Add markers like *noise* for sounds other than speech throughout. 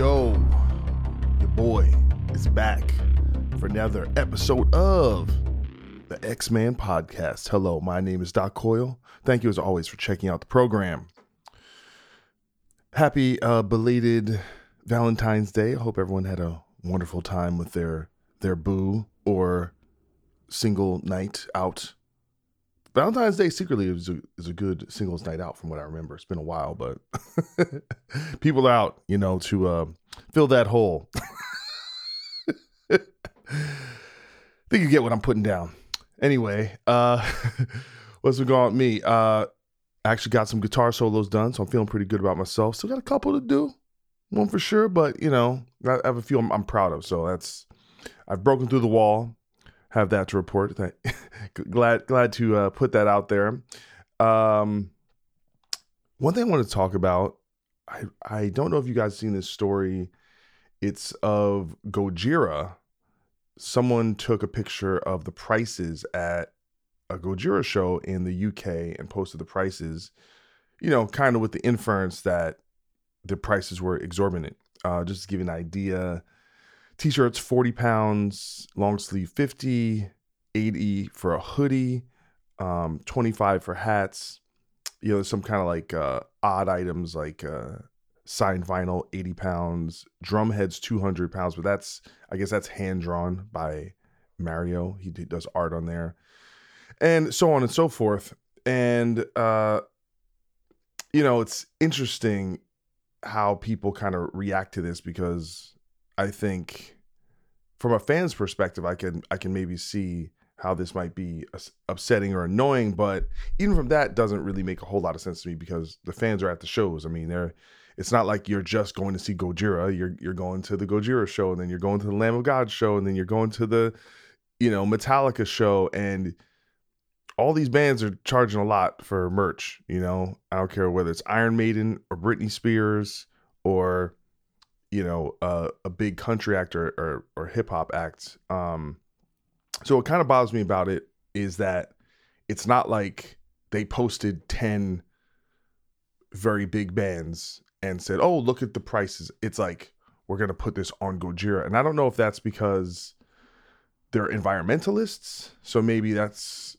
Yo, yo, yo. Your boy is back for another episode of the Ex Man Podcast. Hello, my name is Doc Coyle. Thank you, as always, for checking out the program. Happy uh, belated Valentine's Day. I hope everyone had a wonderful time with their their boo or single night out. Valentine's Day secretly is a, is a good singles night out from what I remember. It's been a while, but *laughs* people out, you know, to uh, fill that hole. I *laughs* think you get what I'm putting down. Anyway, uh, *laughs* what's been going on with me? Uh, I actually got some guitar solos done, so I'm feeling pretty good about myself. Still got a couple to do, one for sure, but you know, I have a few I'm, I'm proud of. So that's I've broken through the wall. Have that to report. *laughs* Glad glad to uh, put that out there. Um, one thing I want to talk about. I I don't know if you guys seen this story. It's of Gojira. Someone took a picture of the prices at a Gojira show in the UK and posted the prices. You know, kind of with the inference that the prices were exorbitant. Uh, just to give you an idea, t-shirts 40 pounds long sleeve 50 80 for a hoodie um 25 for hats. You know some kind of like uh odd items like uh signed vinyl 80 pounds drum heads 200 pounds but that's i guess that's hand drawn by mario. He does art on there. And so on and so forth. And uh you know it's interesting how people kind of react to this because I think from a fan's perspective, I can I can maybe see how this might be upsetting or annoying, but even from that doesn't really make a whole lot of sense to me because the fans are at the shows. I mean, they're it's not like you're just going to see Gojira. You're you're going to the Gojira show, and then you're going to the Lamb of God show, and then you're going to the you know Metallica show, and all these bands are charging a lot for merch. You know, I don't care whether it's Iron Maiden or Britney Spears or you know uh, a big country actor or or hip hop act. Um, so what kind of bothers me about it is that it's not like they posted ten very big bands and said, "Oh, look at the prices." It's like we're gonna put this on Gojira, and I don't know if that's because they're environmentalists, so maybe that's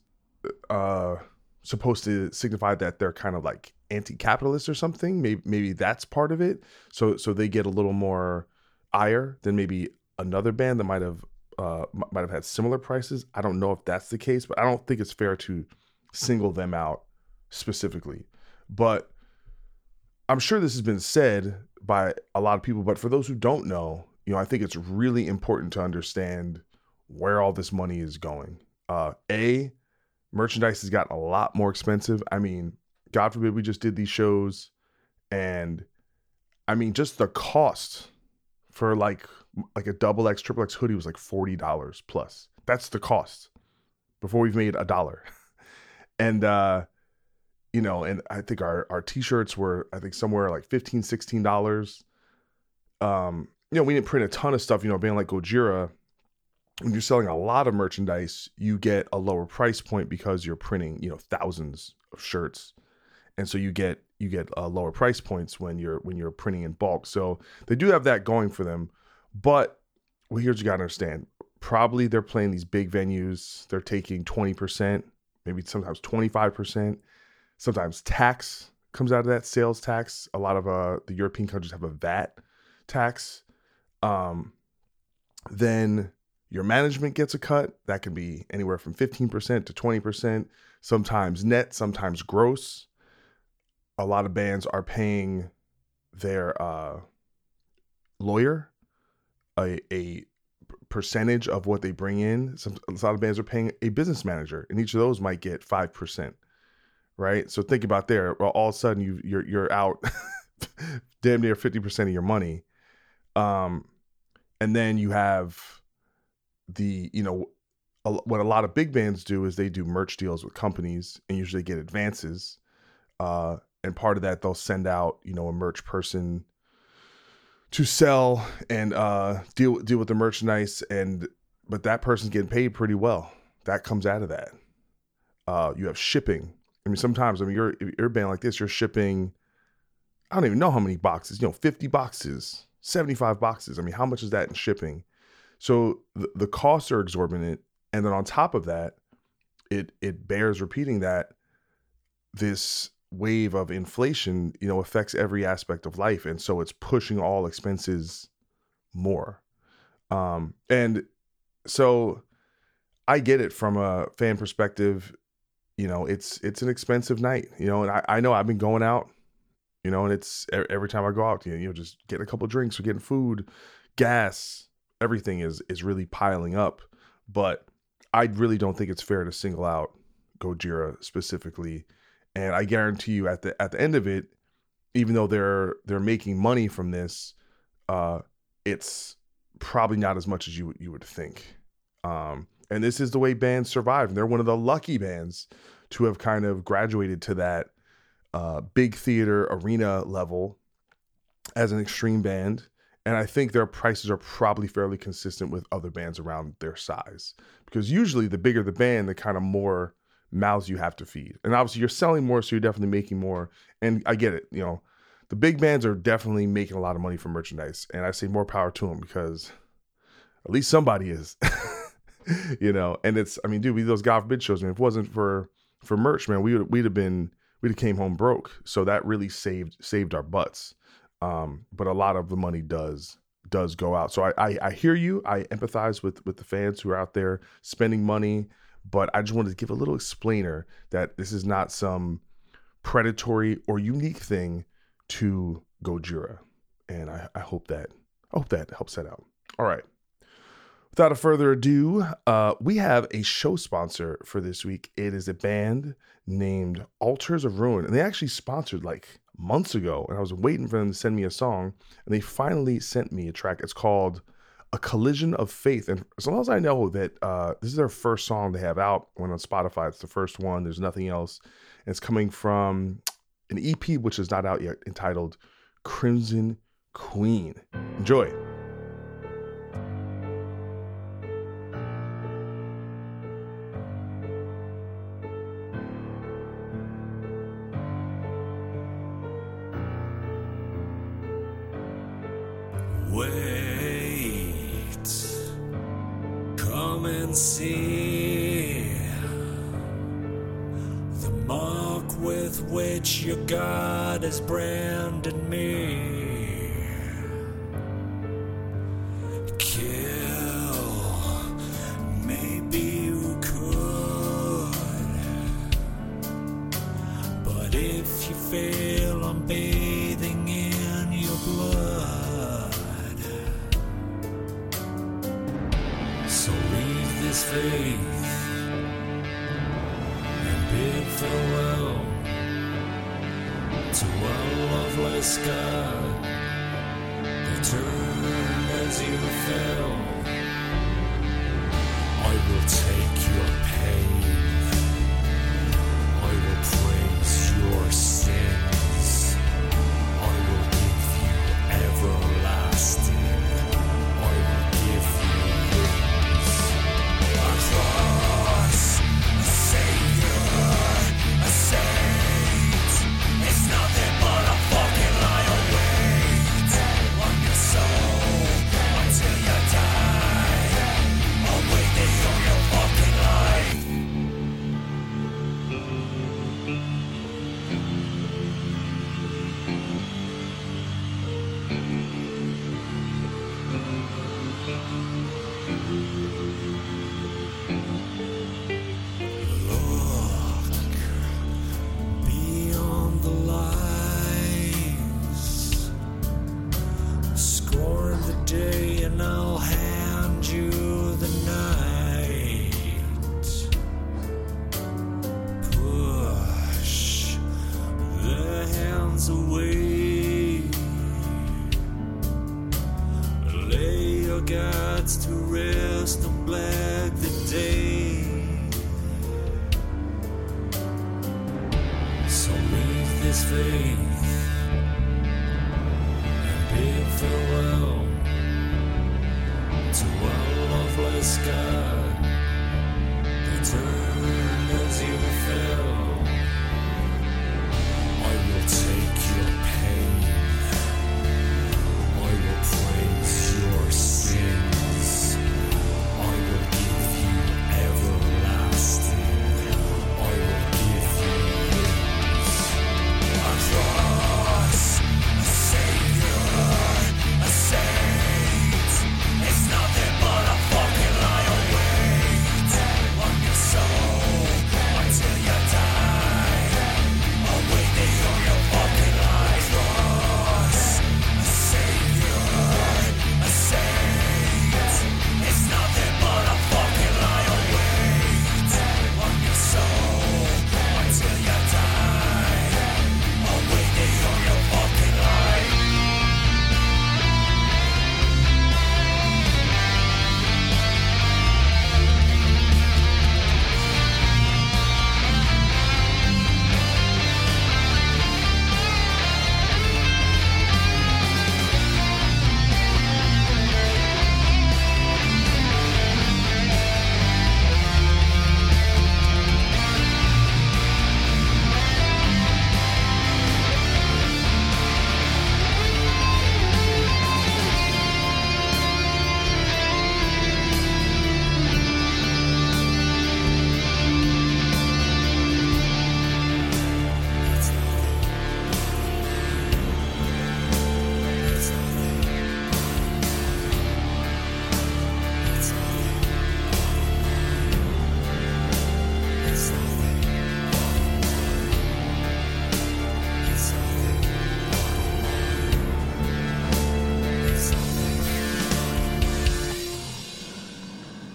uh supposed to signify that they're kind of like anti-capitalist or something maybe maybe that's part of it. So so they get a little more ire than maybe another band that might have uh might have had similar prices. I don't know if that's the case but i don't think it's fair to single them out specifically. But i'm sure this has been said by a lot of people but for those who don't know you know i think it's really important to understand where all this money is going. Uh a merchandise has gotten a lot more expensive. I mean, God forbid we just did these shows and I mean just the cost for like like a double X, triple X hoodie was like forty dollars plus. That's the cost before we've made a dollar. *laughs* and uh you know, and I think our our t-shirts were I think somewhere like 15 16 dollars. Um, you know, we didn't print a ton of stuff, you know, being like Gojira, when you're selling a lot of merchandise, you get a lower price point because you're printing, you know, thousands of shirts. And so you get you get uh, lower price points when you're when you're printing in bulk. So they do have that going for them. But well, here's what you gotta understand: probably they're playing these big venues. They're taking 20%, maybe sometimes 25%. Sometimes tax comes out of that sales tax. A lot of uh, the European countries have a VAT tax. Um, then your management gets a cut. That can be anywhere from 15% to 20%, sometimes net, sometimes gross. A lot of bands are paying their uh, lawyer a, a percentage of what they bring in. Some a lot of bands are paying a business manager, and each of those might get five percent. Right. So think about there. Well, all of a sudden you you're you're out *laughs* damn near fifty percent of your money. Um, and then you have the you know a, what a lot of big bands do is they do merch deals with companies and usually get advances. Uh, and part of that they'll send out you know a merch person to sell and uh, deal deal with the merchandise and but that person's getting paid pretty well. That comes out of that. Uh, you have shipping. I mean, sometimes I mean you're you're a band like this, you're shipping. I don't even know how many boxes. You know, fifty boxes, seventy five boxes. I mean, how much is that in shipping? So the, the costs are exorbitant, and then on top of that, it it bears repeating that this wave of inflation, you know, affects every aspect of life, and so it's pushing all expenses more. Um, and so I get it from a fan perspective. You know, it's it's an expensive night. You know, and I, I know I've been going out. You know, and it's every time I go out, you know, just getting a couple drinks or getting food, gas, everything is is really piling up. But I really don't think it's fair to single out Gojira specifically and I guarantee you at the at the end of it, even though they're they're making money from this, uh, it's probably not as much as you you would think. Um, and this is the way bands survive. And they're one of the lucky bands to have kind of graduated to that uh, big theater arena level as an extreme band. And I think their prices are probably fairly consistent with other bands around their size. Because usually the bigger the band, the kind of more mouths you have to feed. And obviously you're selling more, so you're definitely making more. And I get it, you know, the big bands are definitely making a lot of money from merchandise. And I say more power to them because at least somebody is. *laughs* you know, and it's I mean, dude, we those God forbid shows, man. If it wasn't for for merch, man, we would we'd have been we'd have came home broke. So that really saved saved our butts. Um, but a lot of the money does does go out. So I, I I hear you. I empathize with with the fans who are out there spending money but I just wanted to give a little explainer that this is not some predatory or unique thing to Gojira. And I, I hope that I hope that helps that out. All right. Without a further ado, uh, we have a show sponsor for this week. It is a band named Altars of Ruin, and they actually sponsored like months ago. And I was waiting for them to send me a song, and they finally sent me a track. It's called a collision of faith. And as long as I know that uh, this is their first song they have out, when on Spotify, it's the first one. There's nothing else. And it's coming from an EP which is not out yet, entitled Crimson Queen. Enjoy.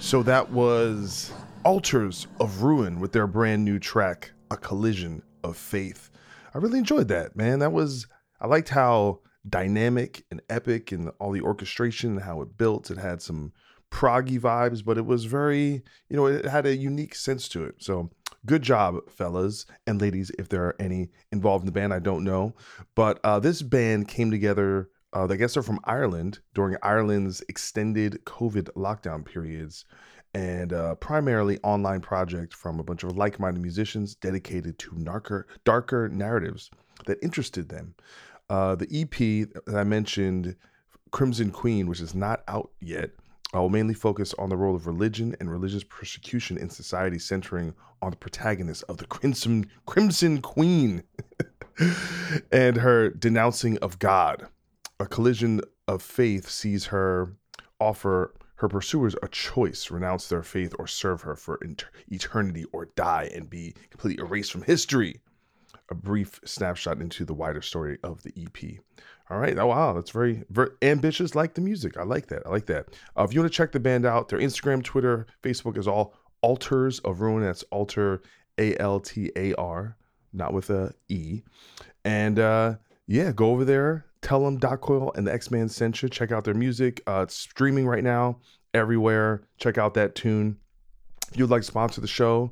So that was Altars of Ruin with their brand new track, A Collision of Faith. I really enjoyed that, man. That was, I liked how dynamic and epic and all the orchestration and how it built. It had some proggy vibes, but it was very, you know, it had a unique sense to it. So good job, fellas and ladies, if there are any involved in the band. I don't know. But uh, this band came together uh, I they're from Ireland during Ireland's extended COVID lockdown periods, and uh, primarily online project from a bunch of like-minded musicians dedicated to darker, darker narratives that interested them. Uh, the EP that I mentioned, Crimson Queen, which is not out yet, uh, will mainly focus on the role of religion and religious persecution in society, centering on the protagonist of the Crimson Crimson Queen *laughs* and her denouncing of God a collision of faith sees her offer her pursuers a choice renounce their faith or serve her for inter- eternity or die and be completely erased from history. A brief snapshot into the wider story of the ep all right oh wow that's very, very ambitious like the music. I like that i like that. Uh, if you want to check the band out their instagram twitter facebook is all altars of ruin that's altar a-l-t-a-r not with a e. And uh yeah go over there tell them Doc Coyle and the X Men sent you. Check out their music. Uh, it's streaming right now everywhere. Check out that tune. If you'd like to sponsor the show,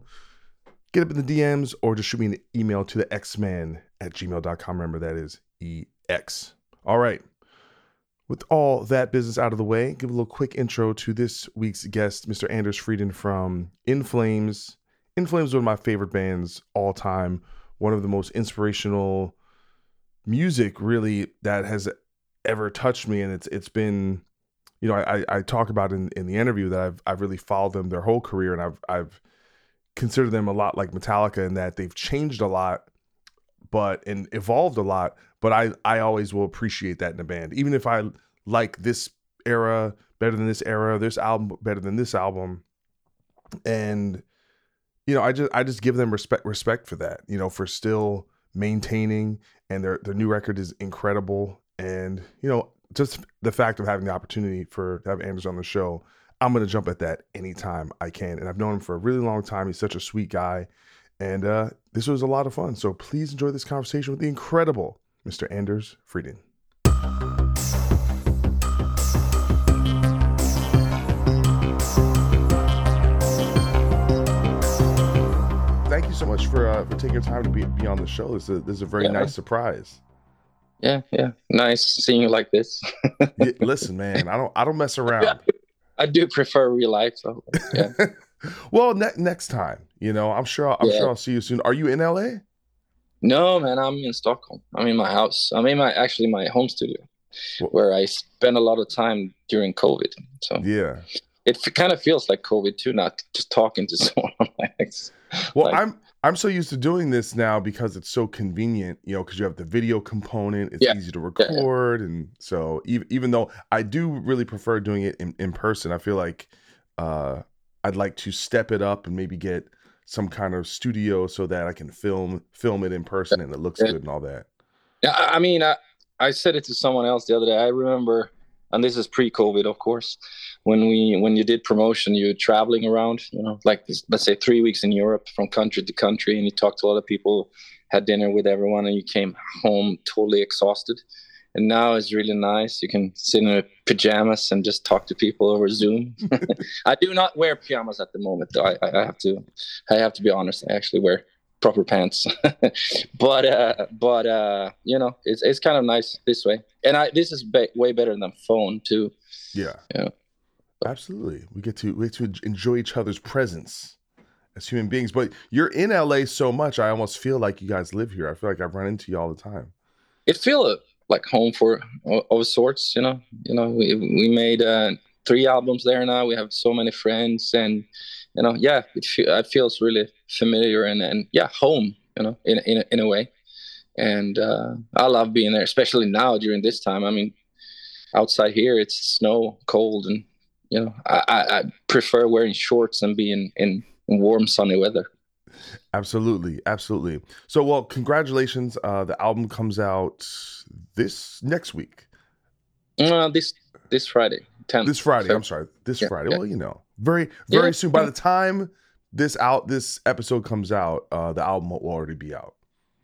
get up in the DMs or just shoot me an email to the Ex-Man at gmail.com. Remember, that is EX. All right. With all that business out of the way, give a little quick intro to this week's guest, Mr. Anders Fridén from In Flames. In Flames is one of my favorite bands all time. One of the most inspirational music really that has ever touched me and it's it's been you know I I talk about in, in the interview that I've I've really followed them their whole career and I've I've considered them a lot like Metallica in that they've changed a lot but and evolved a lot but I I always will appreciate that in a band. Even if I like this era better than this era this album better than this album and you know I just I just give them respect respect for that you know for still maintaining and their their new record is incredible. And you know just the fact of having the opportunity for to have Anders on the show I'm to jump at that anytime I can. And I've known him for a really long time. He's such a sweet guy. And uh this was a lot of fun. So please enjoy this conversation with the incredible Mr. Anders Fridén much for uh, for taking your time to be be on the show. This is a, this is a very Yeah. nice surprise. Yeah, yeah. Nice seeing you like this. Yeah, listen, man, I don't I don't mess *laughs* around. I do prefer real life. So yeah. *laughs* well, ne- next time, you know, I'm sure I'll, I'm Yeah. sure I'll see you soon. Are you in LA? No, man, I'm in Stockholm. I'm in my house. I'm in my actually my home studio, Wh- where I spent a lot of time during COVID. So Yeah. it f- kind of feels like COVID too, not just talking to *laughs* someone. like, Well, Like- I'm I'm so used to doing this now because it's so convenient, you know, because you have the video component. It's Yeah. easy to Yeah, yeah. record, and so even even though I do really prefer doing it in, in person, I feel like uh, I'd like to step it up and maybe get some kind of studio so that I can film film it in person and it looks Yeah. good and all that. Yeah, I I mean, I, I said it to someone else the other day. I remember, and this is pre-COVID, of course, when we when you did promotion, you're traveling around, you know, like let's say three weeks in Europe, from country to country, and you talked to a lot of people, had dinner with everyone, and you came home totally exhausted. And now it's really nice. You can sit in pajamas and just talk to people over Zoom. *laughs* I do not wear pajamas at the moment, though. I, I have to, I have to be honest. I actually wear proper pants *laughs* but uh but uh you know it's it's kind of nice this way and i this is ba- way better than phone too Yeah. Yeah. Absolutely. We get to we get to enjoy each other's presence as human beings. But you're in LA so much, I almost feel like you guys live here. I feel like I've run into you all the time. it feel uh, like home for of sorts you know you know we we made uh three albums there now we have so many friends and you know yeah it, fe- it feels really familiar and and yeah home you know in in in a way and uh i love being there especially now during this time i mean outside here it's snow cold and you know i i, I prefer wearing shorts and being in, in warm sunny weather Absolutely, absolutely. So, well, congratulations. Uh, the album comes out this next week, uh, this this friday 10th this Friday. Feb- I'm sorry, this Yeah, Friday. yeah. Well, you know, very, very Yeah, soon. By the time this out, this episode comes out, uh, the album will already be out.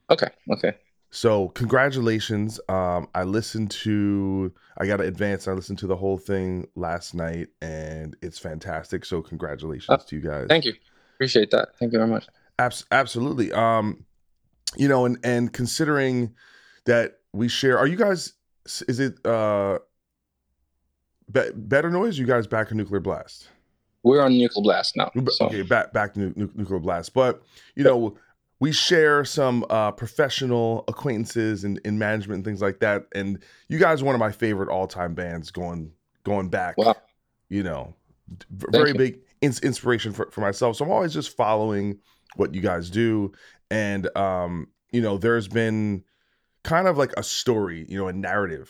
okay okay So, congratulations. Um, I listened to, I got to advance. I listened to the whole thing last night, and it's fantastic. So, congratulations to you guys. Thank you appreciate that thank you very much Abs- absolutely. Um, you know, and and considering that we share, are you guys? Is it uh, be- better noise? You guys back a Nuclear Blast? We're on Nuclear Blast now. So, Okay, back back nu- Nuclear Blast. But you know, we share some uh, professional acquaintances and in management and things like that. And you guys are one of my favorite all time bands going going back. Wow. You know, d- v- Thank very you. big ins- inspiration for, for myself. So I'm always just following what you guys do. And um, you know, there's been kind of like a story, you know, a narrative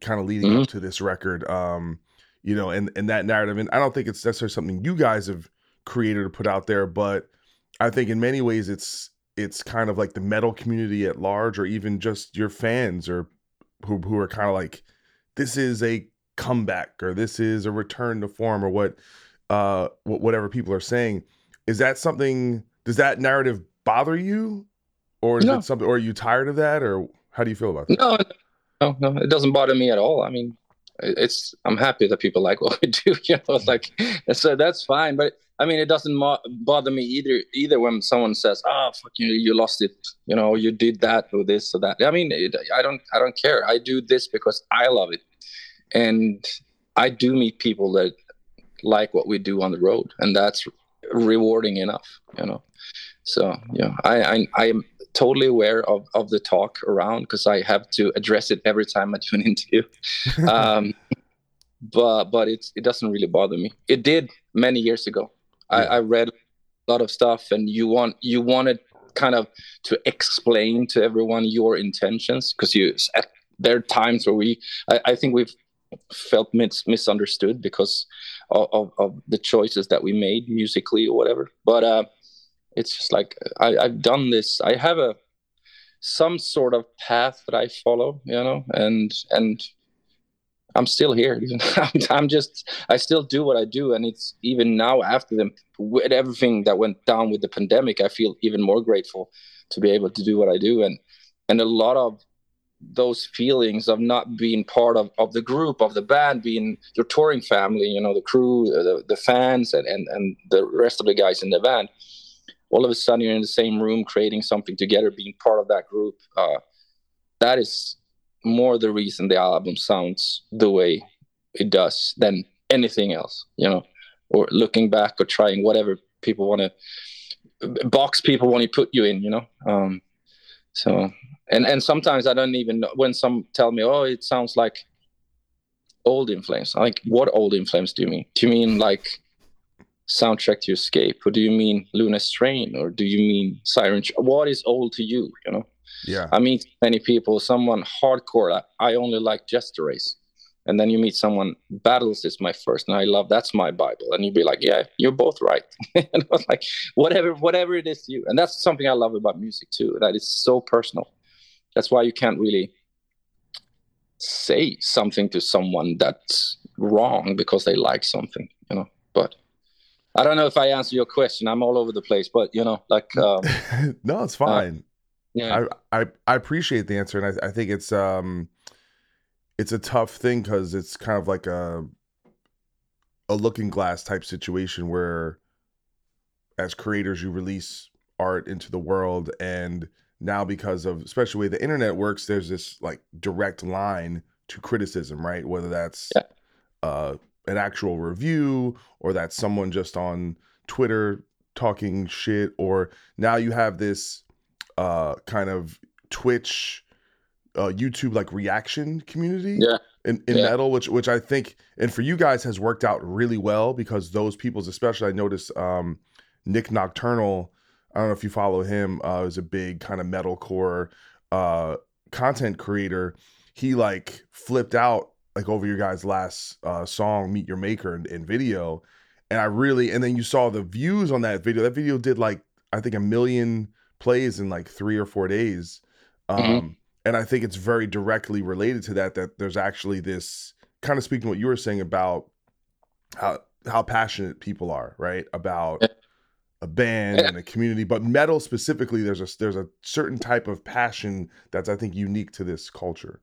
kind of leading Mm-hmm. up to this record. Um, you know, and and that narrative, and I don't think it's necessarily something you guys have created or put out there, but I think in many ways it's it's kind of like the metal community at large, or even just your fans, or who who are kind of like, this is a comeback, or this is a return to form, or what, uh, whatever people are saying. Is that something? Does that narrative bother you, or is No. it something? Or are you tired of that, or how do you feel about that? no, no, no, it doesn't bother me at all. I mean, it's I'm happy that people like what *laughs* we do. You know, like so uh, that's fine. But I mean, it doesn't bother me either. Either when someone says, "Oh, fuck you, you lost it," you know, you did that or this or that. I mean, it, I don't, I don't care. I do this because I love it, and I do meet people that like what we do on the road, and that's rewarding enough. You know, so yeah, I, I, I am totally aware of, of the talk around because I have to address it every time I do an *laughs* interview. *laughs* um, but but it's it doesn't really bother me. It did many years ago. I, Yeah. I read a lot of stuff, and you want you wanted kind of to explain to everyone your intentions because you at, there are times where we I, I think we've felt mis- misunderstood because of, of, of the choices that we made musically or whatever. But uh, it's just like I, I've done this. I have a some sort of path that I follow, you know, and and I'm still here. *laughs* I'm, just I still do what I do, and it's even now after them with everything that went down with the pandemic, I feel even more grateful to be able to do what I do, and and a lot of those feelings of not being part of, of the group of the band being your touring family you know the crew the, the fans and, and and the rest of the guys in the band all of a sudden you're in the same room creating something together, being part of that group. Uh, that is more the reason the album sounds the way it does than anything else, you know, or looking back or trying whatever people want to box people want to put you in, you know. Um, so and and sometimes I don't even know when some tell me, oh, it sounds like old In Flames. Like, what old In Flames do you mean? Do you mean like soundtrack to Escape, or do you mean Lunar Strain, or do you mean Siren? What is old to you? You know. Yeah. I meet many people. Someone hardcore. I only like Jester Race and then you meet someone battles is my first and i love that's my bible and you'd be like yeah you're both right *laughs* and i was like whatever whatever it is to you and that's something i love about music too that it's so personal that's why you can't really say something to someone that's wrong because they like something you know but i don't know if i answer your question. I'm all over the place but you know like um, *laughs* no it's fine. uh, yeah. I, I i appreciate the answer and i, I think it's um it's a tough thing because it's kind of like a a looking glass type situation where as creators you release art into the world and now because of especially the way the internet works there's this like direct line to criticism right? Whether that's yeah. uh, an actual review or that's someone just on twitter talking shit or now you have this uh, kind of twitch uh, YouTube like reaction community yeah. in, in Yeah. metal, which which I think and for you guys has worked out really well because those people's especially I noticed um, Nick Nocturnal. I don't know if you follow him. Uh, is a big kind of metalcore uh, content creator. He like flipped out like over your guys' last uh, song, "Meet Your Maker" in, in video, and I really and then you saw the views on that video. That video did like I think a million plays in like three or four days. Um, Mhm. And I think it's very directly related to that. That there's actually this kind of speaking to what you were saying about how how passionate people are, right? About a band and a community, but metal specifically, there's a there's a certain type of passion that's I think unique to this culture.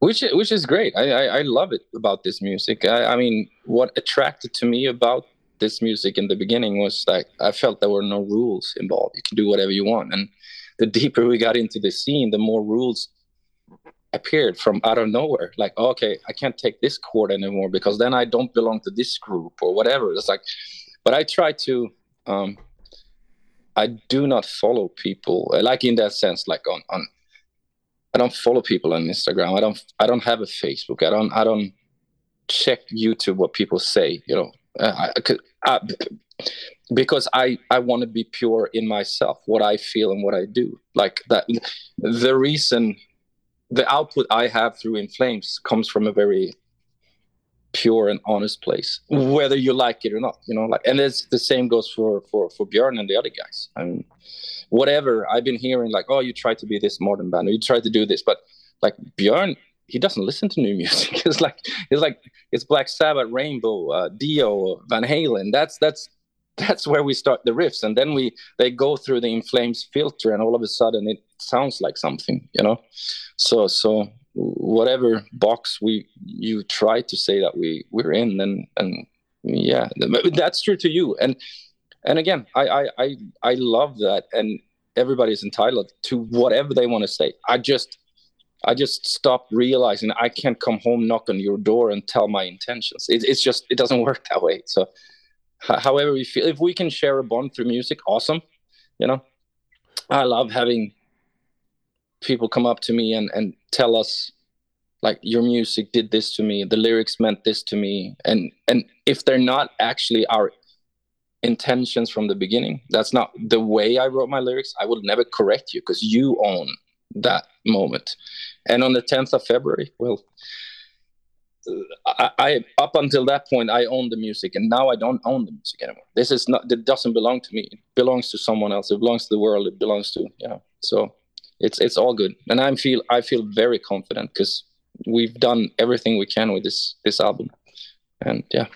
Which which is great. I, I I love it about this music. I, I mean, what attracted to me about this music in the beginning was like I felt there were no rules involved. You can do whatever you want, and the deeper we got into the scene, the more rules appeared from out of nowhere. Like, okay, I can't take this chord anymore because then I don't belong to this group or whatever. It's like, but I try to. um I do not follow people like in that sense, like on on I don't follow people on Instagram. I don't. I don't have a Facebook. I don't. I don't check YouTube what people say. You know, uh, I, I, because I I want to be pure in myself, what I feel and what I do. Like that. The reason, the output I have through In Flames comes from a very pure and honest place, whether you like it or not. You know, like, and it's the same goes for for for Björn and the other guys. I mean, whatever I've been hearing, like, oh, you try to be this modern band, or you try to do this, but like Björn, he doesn't listen to new *laughs* music. it's like it's like it's Black Sabbath, Rainbow, uh, Dio, Van Halen. That's that's that's where we start the riffs, and then we they go through the In Flames filter, and all of a sudden it sounds like something, you know. So so whatever box we you try to say that we we're in, and and yeah, that's true to you, and and again, I I I, I love that, and everybody's entitled to whatever they want to say. I just I just stopped realizing I can't come home, knock on your door, and tell my intentions. It, it's just it doesn't *laughs* work that way. So, however we feel, if we can share a bond through music, awesome. You know, I love having people come up to me and and tell us like your music did this to me the lyrics meant this to me and and if they're not actually our intentions from the beginning. That's not the way i wrote my lyrics. I would never correct you because you own that moment. And on the 10th of february well I, I up until that point i owned the music and now i don't own the music anymore. This is not it doesn't belong to me. It belongs to someone else. It belongs to the world. It belongs to yeah so it's it's all good. And i feel i feel very confident because we've done everything we can with this this album. And yeah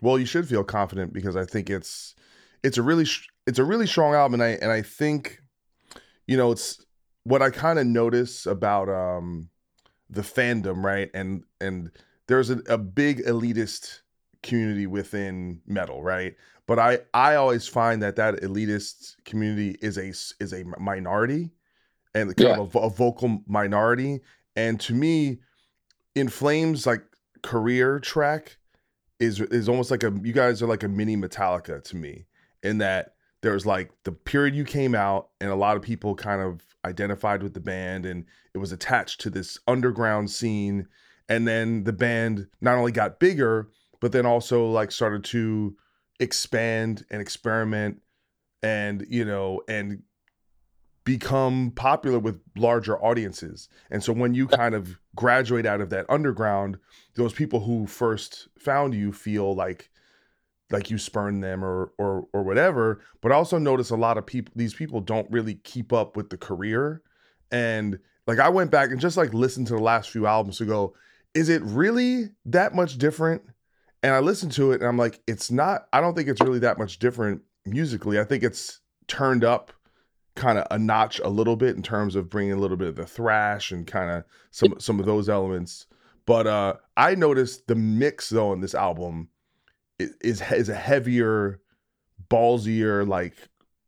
Well, you should feel confident because I think it's it's a really sh- it's a really strong album, and I and I think you know it's what I kind of notice about um the fandom, right? And and there's a, a big elitist community within metal, right? but I I always find that that elitist community is a is a minority and kind yeah. of a, a vocal minority. And to me, in Flames like career track is is almost like a you guys are like a mini Metallica to me in that there's like the period you came out and a lot of people kind of identified with the band and it was attached to this underground scene. And then the band not only got bigger but then also like started to expand and experiment and you know and become popular with larger audiences. And so when you kind of graduate out of that underground, those people who first found you feel like like you spurn them or or or whatever, but I also notice a lot of people these people don't really keep up with the career. And like I went back and just like listened to the last few albums to go, is it really that much different? And I listened to it and I'm like, it's not, I don't think it's really that much different musically. I think it's turned up kind of a notch a little bit in terms of bringing a little bit of the thrash and kind of some some of those elements. But uh I noticed the mix though on this album is is a heavier, ballsier, like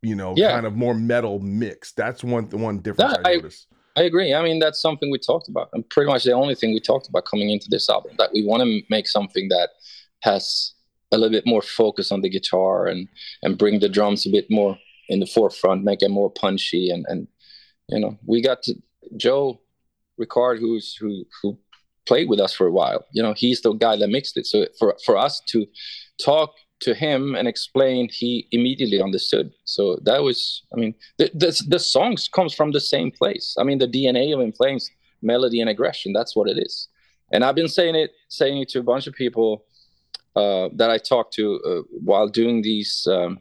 you know, yeah. kind of more metal mix. That's one the one difference that, I noticed. I, I agree. I mean, that's something we talked about, and pretty much the only thing we talked about coming into this album that we want to make something that has a little bit more focus on the guitar and and bring the drums a bit more in the forefront, make it more punchy. And and you know, we got to Joe Rickard, who's who who played with us for a while. You know, he's the guy that mixed it. So for for us to talk to him and explain, he immediately understood. So that was, I mean, the the, the songs comes from the same place. I mean, the DNA of In Flames, melody and aggression. That's what it is. And I've been saying it, saying it to a bunch of people uh, that I talked to uh, while doing these um,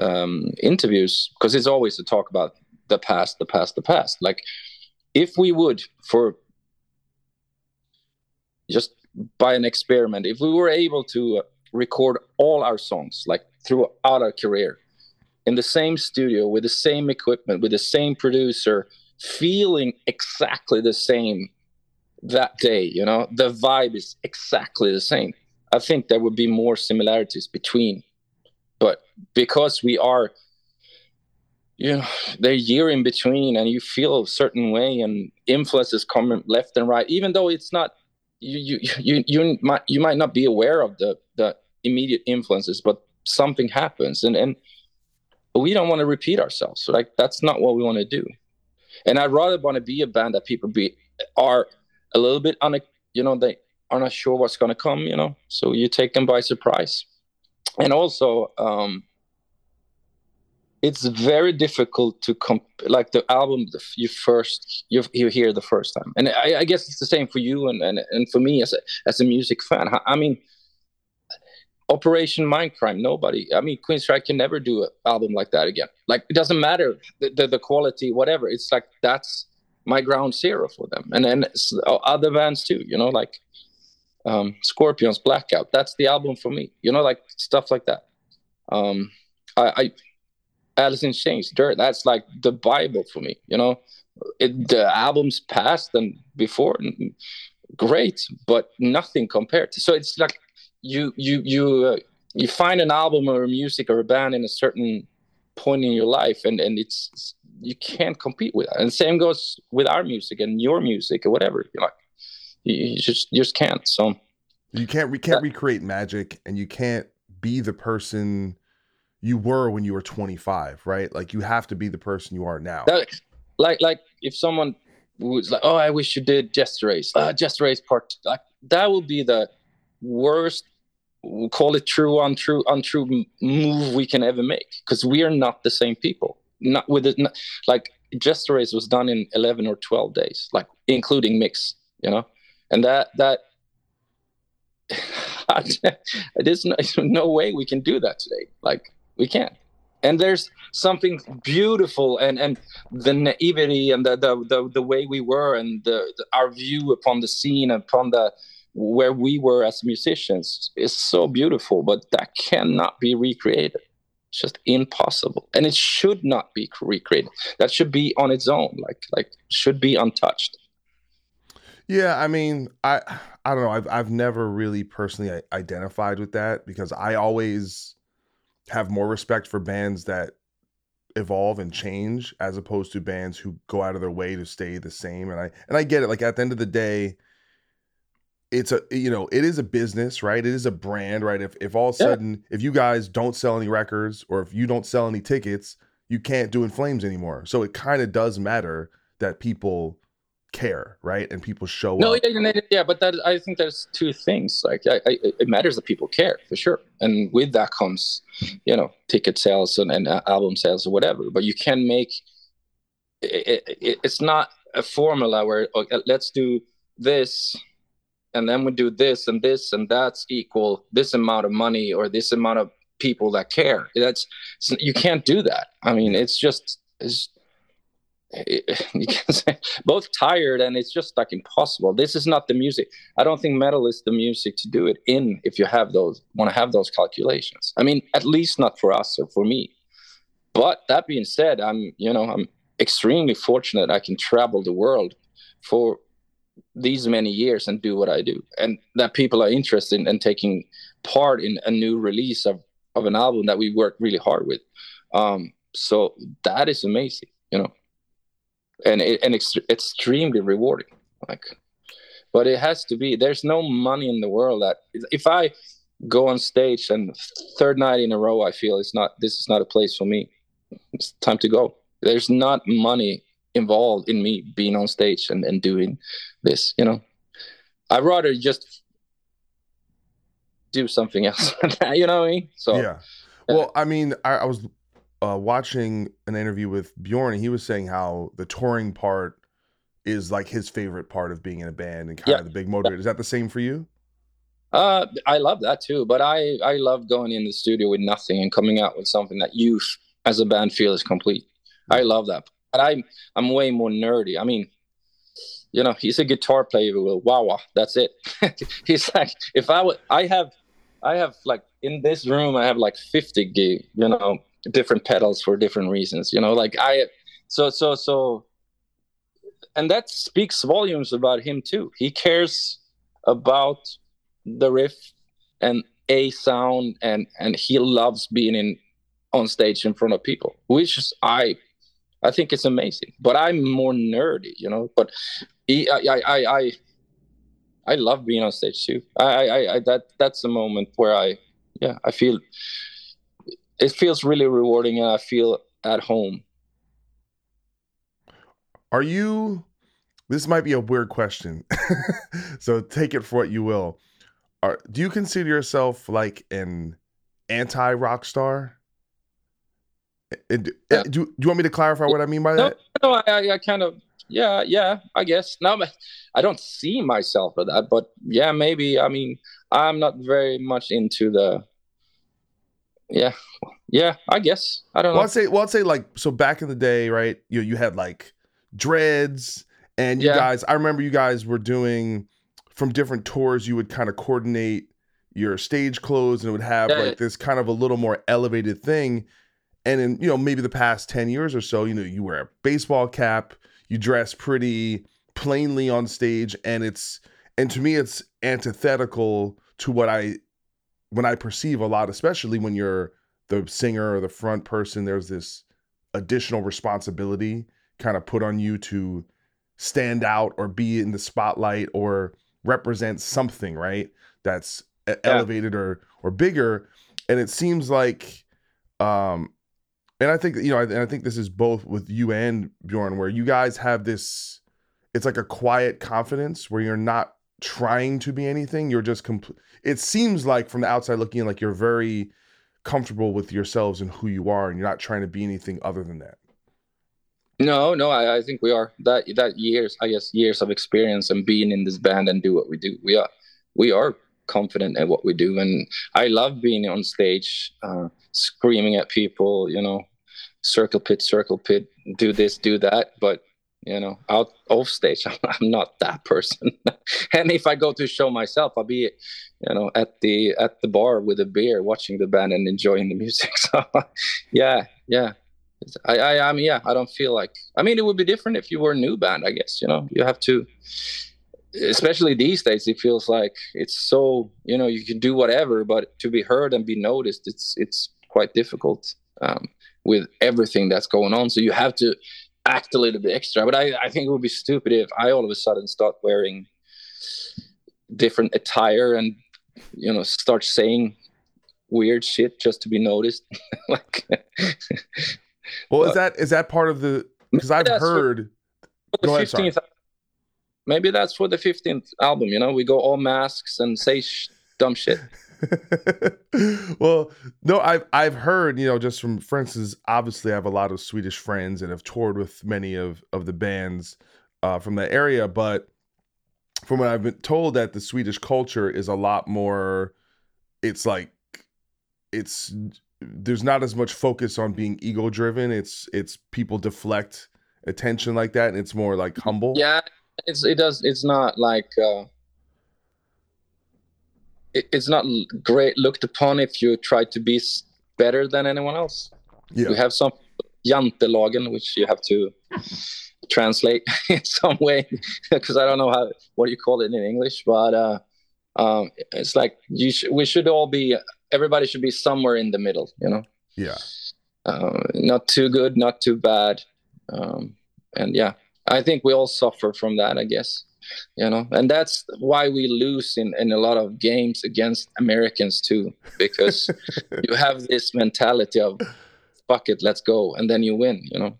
um, interviews because it's always to talk about the past, the past, the past. Like if we would, for just by an experiment, if we were able to record all our songs like throughout our career in the same studio with the same equipment, with the same producer, feeling exactly the same that day, you know, the vibe is exactly the same. I think there would be more similarities between but because we are you know they're year in between and you feel a certain way and influences coming left and right even though it's not you you you you might you might not be aware of the the immediate influences but something happens and and we don't want to repeat ourselves. Like that's not what we want to do. And i'd rather want to be a band that people be are a little bit on you know they are not sure what's going to come you know? So you take them by surprise and also um, it's very difficult to comp like the album you first you, you hear the first time. And I, I, guess it's the same for you and, and and for me as a as a music fan. I mean operation mindcrime nobody i mean Queensrÿche can never do an album like that again. Like it doesn't matter the, the, the quality whatever. It's like that's my ground zero for them. And then other bands too you know like um, Scorpions Blackout. That's the album for me. You know, like stuff like that. Um, I, I Alice in Chains, Dirt. That's like the Bible for me. You know, it, the albums past and before, great, but nothing compared to. So it's like you you you uh, you find an album or a music or a band in a certain point in your life, and and it's you can't compete with that. And same goes with our music and your music or whatever. You know, you, just you just can't. So you can't we can't recreate magic, and you can't be the person you were when you were 25, right? Like you have to be the person you are now. That, like like if someone was like, "Oh, I wish you did Jester Race, uh, Jester Race part," like that would be the worst. We'll call it true untrue untrue move we can ever make because we are not the same people. Not with it, not, like Jester Race was done in 11 or 12 days, like including mix, you know and that that *sighs* there's no, way we can do that today. Like we can't. And there's something beautiful and and the naivety and the the the, the way we were and the, the, our view upon the scene upon the where we were as musicians is so beautiful but that cannot be recreated. It's just impossible. And it should not be recreated. That should be on its own like like should be untouched yeah, I mean, I I don't know. I've I've never really personally identified with that because I always have more respect for bands that evolve and change as opposed to bands who go out of their way to stay the same. And I and I get it. Like at the end of the day, it's a you know it is a business, right? It is a brand, right? If if all of a sudden if you guys don't sell any records or if you don't sell any tickets, you can't do In Flames anymore. So it kind of does matter that people care, right? And people show no, up. Yeah, yeah, but that I think there's two things. Like, I, I, it matters that people care for sure, and with that comes, you know, ticket sales and, and uh, album sales or whatever. But you can make it, it, it's not a formula where okay, let's do this and then we do this and this and that's equal this amount of money or this amount of people that care that's you can't do that i mean it's just it's *laughs* you can say both tired and it's just like impossible. This is not the music. I don't think metal is the music to do it in if you have those want to have those calculations. I mean at least not for us or for me. But that being said i'm you know i'm extremely fortunate i can travel the world for these many years and do what i do. And that people are interested in taking part in a new release of, of an album that we worked really hard with. Um, so that is amazing you know and it, and ex- extremely rewarding. Like, but it has to be. There's no money in the world that if I go on stage and third night in a row, I feel it's not. This is not a place for me. It's time to go. There's not money involved in me being on stage and, and doing this. You know, I'd rather just do something else. *laughs* you know what I mean? So yeah. Well, I mean, I, I was uh, watching an interview with Bjorn, and he was saying how the touring part is like his favorite part of being in a band and kind yeah. of the big motivator. Is that the same for you? Uh, I love that too, but I I love going in the studio with nothing and coming out with something that you, as a band, feel is complete. I love that, but I'm I'm way more nerdy. I mean, you know, he's a guitar player with wah wah. That's it. *laughs* he's like, if I would, I have, I have like in this room, I have like 50 gig, you know, different pedals for different reasons you know like i so so so and that speaks volumes about him too. He cares about the riff and a sound and and he loves being in on stage in front of people which is i i think it's amazing but i'm more nerdy you know but he, I, I i i love being on stage too. I, I i that that's a moment where i yeah i feel it feels really rewarding and I feel at home. Are you this might be a weird question. *laughs* so take it for what you will. Are, do you consider yourself like an anti rock star? Do, uh, yeah. do, do, you want me to clarify what I mean by that? No, no I, I kind of, yeah, yeah, I guess. No, I don't see myself as that, but yeah, maybe. I mean, I'm not very much into the yeah, yeah, I guess I don't well, know. I'd say, well, I'd say like so back in the day, right? You you had like dreads, and you yeah. guys. I remember you guys were doing from different tours. You would kind of coordinate your stage clothes, and it would have yeah. like this kind of a little more elevated thing. And in you know maybe the past ten years or so, you know, you wear a baseball cap, you dress pretty plainly on stage, and it's and to me it's antithetical to what I when I perceive a lot, especially when you're the singer or the front person, there's this additional responsibility kind of put on you to stand out or be in the spotlight or represent something, right? That's yeah. elevated or or bigger. And it seems like um and I think you know, and I think this is both with you and Bjorn, where you guys have this. It's like a quiet confidence where you're not trying to be anything. You're just complete. It seems like from the outside looking in, like you're very comfortable with yourselves and who you are, and you're not trying to be anything other than that. No, no, I, I think we are that that years, I guess, years of experience and being in this band and do what we do. We are we are confident at what we do, and I love being on stage, uh, screaming at people, you know, circle pit, circle pit, do this, do that. But you know out off stage. *laughs* I'm not that person. *laughs* And if i go to show myself i'll be you know at the at the bar with a beer watching the band and enjoying the *laughs* music. So yeah yeah. I, I i mean yeah i don't feel like i mean it would be different if you were a new band i guess you know. You have to especially these days it feels like it's so you know you can do whatever but to be heard and be noticed it's it's quite difficult um, with everything that's going on. So you have to act a little bit extra. But I, I think it would be stupid if i all of a sudden start wearing different attire and you know start saying weird shit just to be noticed. *laughs* Like well is that is that part of the because i've heard the 15th maybe that's for the 15th album you know? We go all masks and say sh- dumb shit *laughs* *laughs* well no i've i've heard you know just from for instance obviously i have a lot of swedish friends and have toured with many of of the bands uh, from that area but from what i've been told that the swedish culture is a lot more it's like it's there's not as much focus on being ego driven it's it's people deflect attention like that and it's more like humble. Yeah it's it does it's not like uh it's not great looked upon if you try to be better than anyone else yeah. we have some jantelagen which you have to *laughs* translate *laughs* in some way *laughs* because i don't know how what you call it in english but uh um it's like you sh- we should all be everybody should be somewhere in the middle you know yeah uh, not too good not too bad um and yeah I think we all suffer from that, I guess. You know, and that's why we lose in, in a lot of games against Americans too, because *laughs* you have this mentality of fuck it, let's go, and then you win, you know.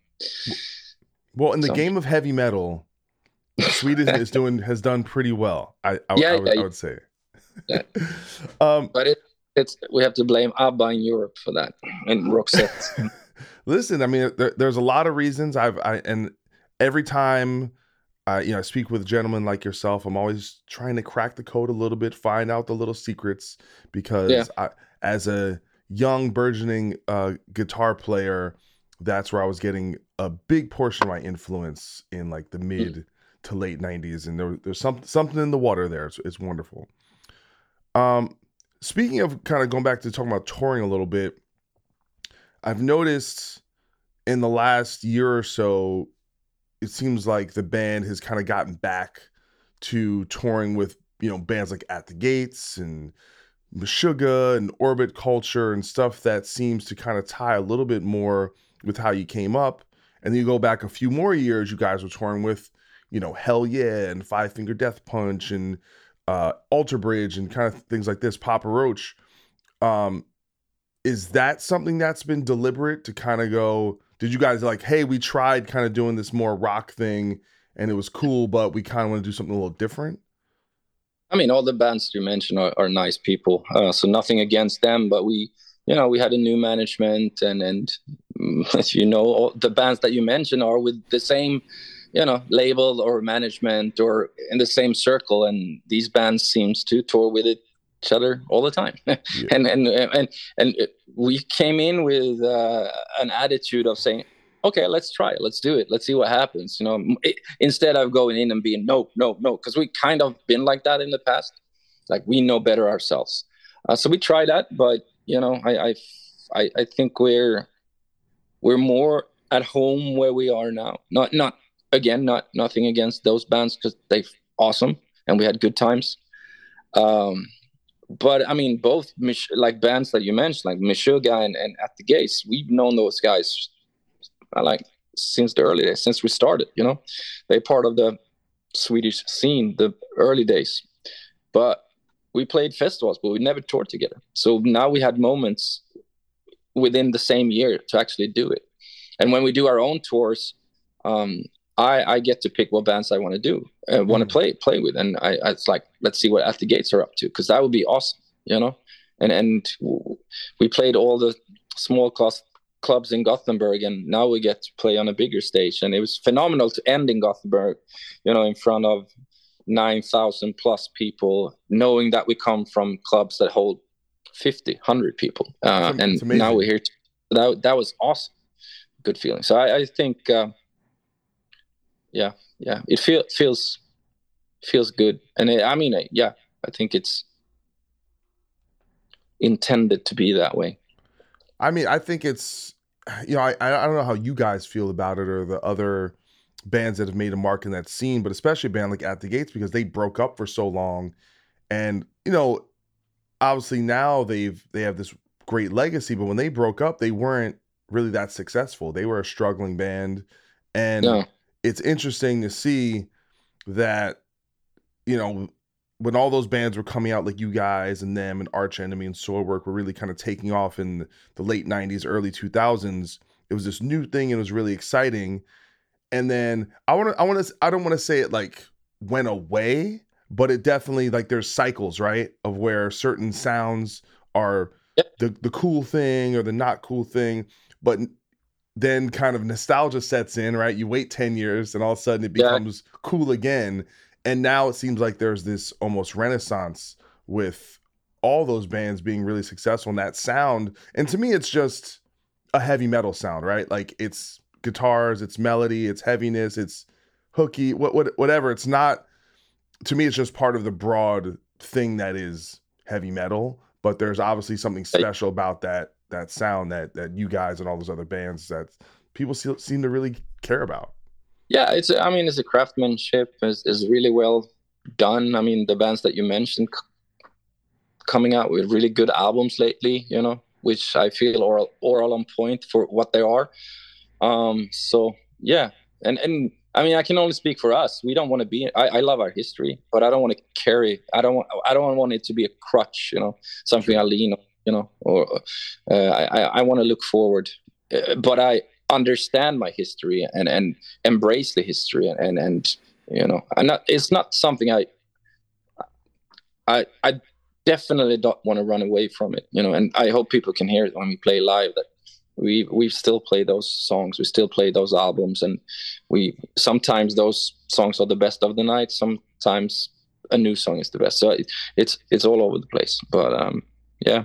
Well, in the so. game of heavy metal, *laughs* Sweden is doing has done pretty well. I I, yeah, I, would, yeah, I would say. Yeah. *laughs* um, but it it's we have to blame ABBA in Europe for that and Roxette. Listen, I mean, there, there's a lot of reasons I've I and every time I, you know, I speak with gentlemen like yourself, I'm always trying to crack the code a little bit, find out the little secrets because Yeah. I, as a young burgeoning uh, guitar player, that's where I was getting a big portion of my influence in like the Mm. mid to late 90s and there, there's some, something in the water there. It's, it's wonderful. Um, speaking of kind of going back to talking about touring a little bit, I've noticed in the last year or so, it seems like the band has kind of gotten back to touring with you know bands like At the Gates and Meshuggah and Orbit Culture and stuff that seems to kind of tie a little bit more with how you came up. And then you go back a few more years, you guys were touring with you know Hellyeah and Five Finger Death Punch and uh, Alter Bridge and kind of things like this. Papa Roach. Um, is that something that's been deliberate to kind of go? Did you guys like, hey, we tried kind of doing this more rock thing and it was cool, but we kind of want to do something a little different? I mean, all the bands you mentioned are, are nice people, uh, so nothing against them. But we, you know, we had a new management, and and *laughs* as you know, all the bands that you mentioned are with the same, you know, label or management or in the same circle, and these bands seems to tour with it each other all the time. *laughs* Yeah. and and and and we came in with uh, an attitude of saying okay let's try it. Let's do it. Let's see what happens. You know it- instead of going in and being no no no because we kind of been like that in the past. Like we know better ourselves. Uh, so we try that but you know I, I i think we're we're more at home where we are now. Not not again not nothing against those bands because they're awesome and we had good times. Um but I mean, both like bands that you mentioned, like Meshuggah and, and At the Gates, we've known those guys uh, like since the early days, since we started. You know, they're part of the Swedish scene, the early days. But we played festivals, but we never toured together. So now we had moments within the same year to actually do it. And when we do our own tours, um, I, I get to pick what bands I want to do, uh, want to play play with, and I, I it's like let's see what At the Gates are up to because that would be awesome, you know. And and we played all the small class clubs in Gothenburg, and now we get to play on a bigger stage, and it was phenomenal to end in Gothenburg, you know, in front of nine thousand plus people, knowing that we come from clubs that hold 50, 100 people, uh, and now we're here. To, that that was awesome, good feeling. So I, I think. Uh, yeah yeah. It feel, feels feels good. And it, i mean yeah i think it's intended to be that way. I mean, I think it's you know, I I don't know how you guys feel about it or the other bands that have made a mark in that scene, but especially a band like At the Gates because they broke up for so long, and you know, obviously now they've they have this great legacy, but when they broke up, they weren't really that successful. They were a struggling band, and Yeah. It's interesting to see that you know when all those bands were coming out like you guys and them and arch enemy and soilwork were really kind of taking off in the late 90s early 2000s it was this new thing and it was really exciting. And then i want to i want to i don't want to say it like went away but it definitely like there's cycles right of where certain sounds are the the cool thing or the not cool thing but then kind of nostalgia sets in, right? You wait 10 years and all of a sudden it Yeah. becomes cool again. And now it seems like there's this almost renaissance with all those bands being really successful in that sound. And to me, it's just a heavy metal sound, right? Like it's guitars, it's melody, it's heaviness, it's hooky, what, what whatever. It's not to me, it's just part of the broad thing that is heavy metal. But there's obviously something special about that that sound that that you guys and all those other bands that people se- seem to really care about. Yeah, it's. I mean, it's a craftsmanship. is is really well done. I mean, the bands that you mentioned c- coming out with really good albums lately. You know, which I feel are are all on point for what they are. Um. So yeah, and and I mean, I can only speak for us. We don't want to be. I, I love our history, but I don't want to carry. I don't want. I don't want it to be a crutch. You know, something I lean on. You know, or uh, I I, want to look forward. Uh, but I understand my history and and embrace the history and and, and you know and not, it's not something i i i definitely don't want to run away from it you know and i hope people can hear it when we play live that we we still play those songs we still play those albums and we sometimes those songs are the best of the night sometimes a new song is the best so it, it's it's all over the place but um yeah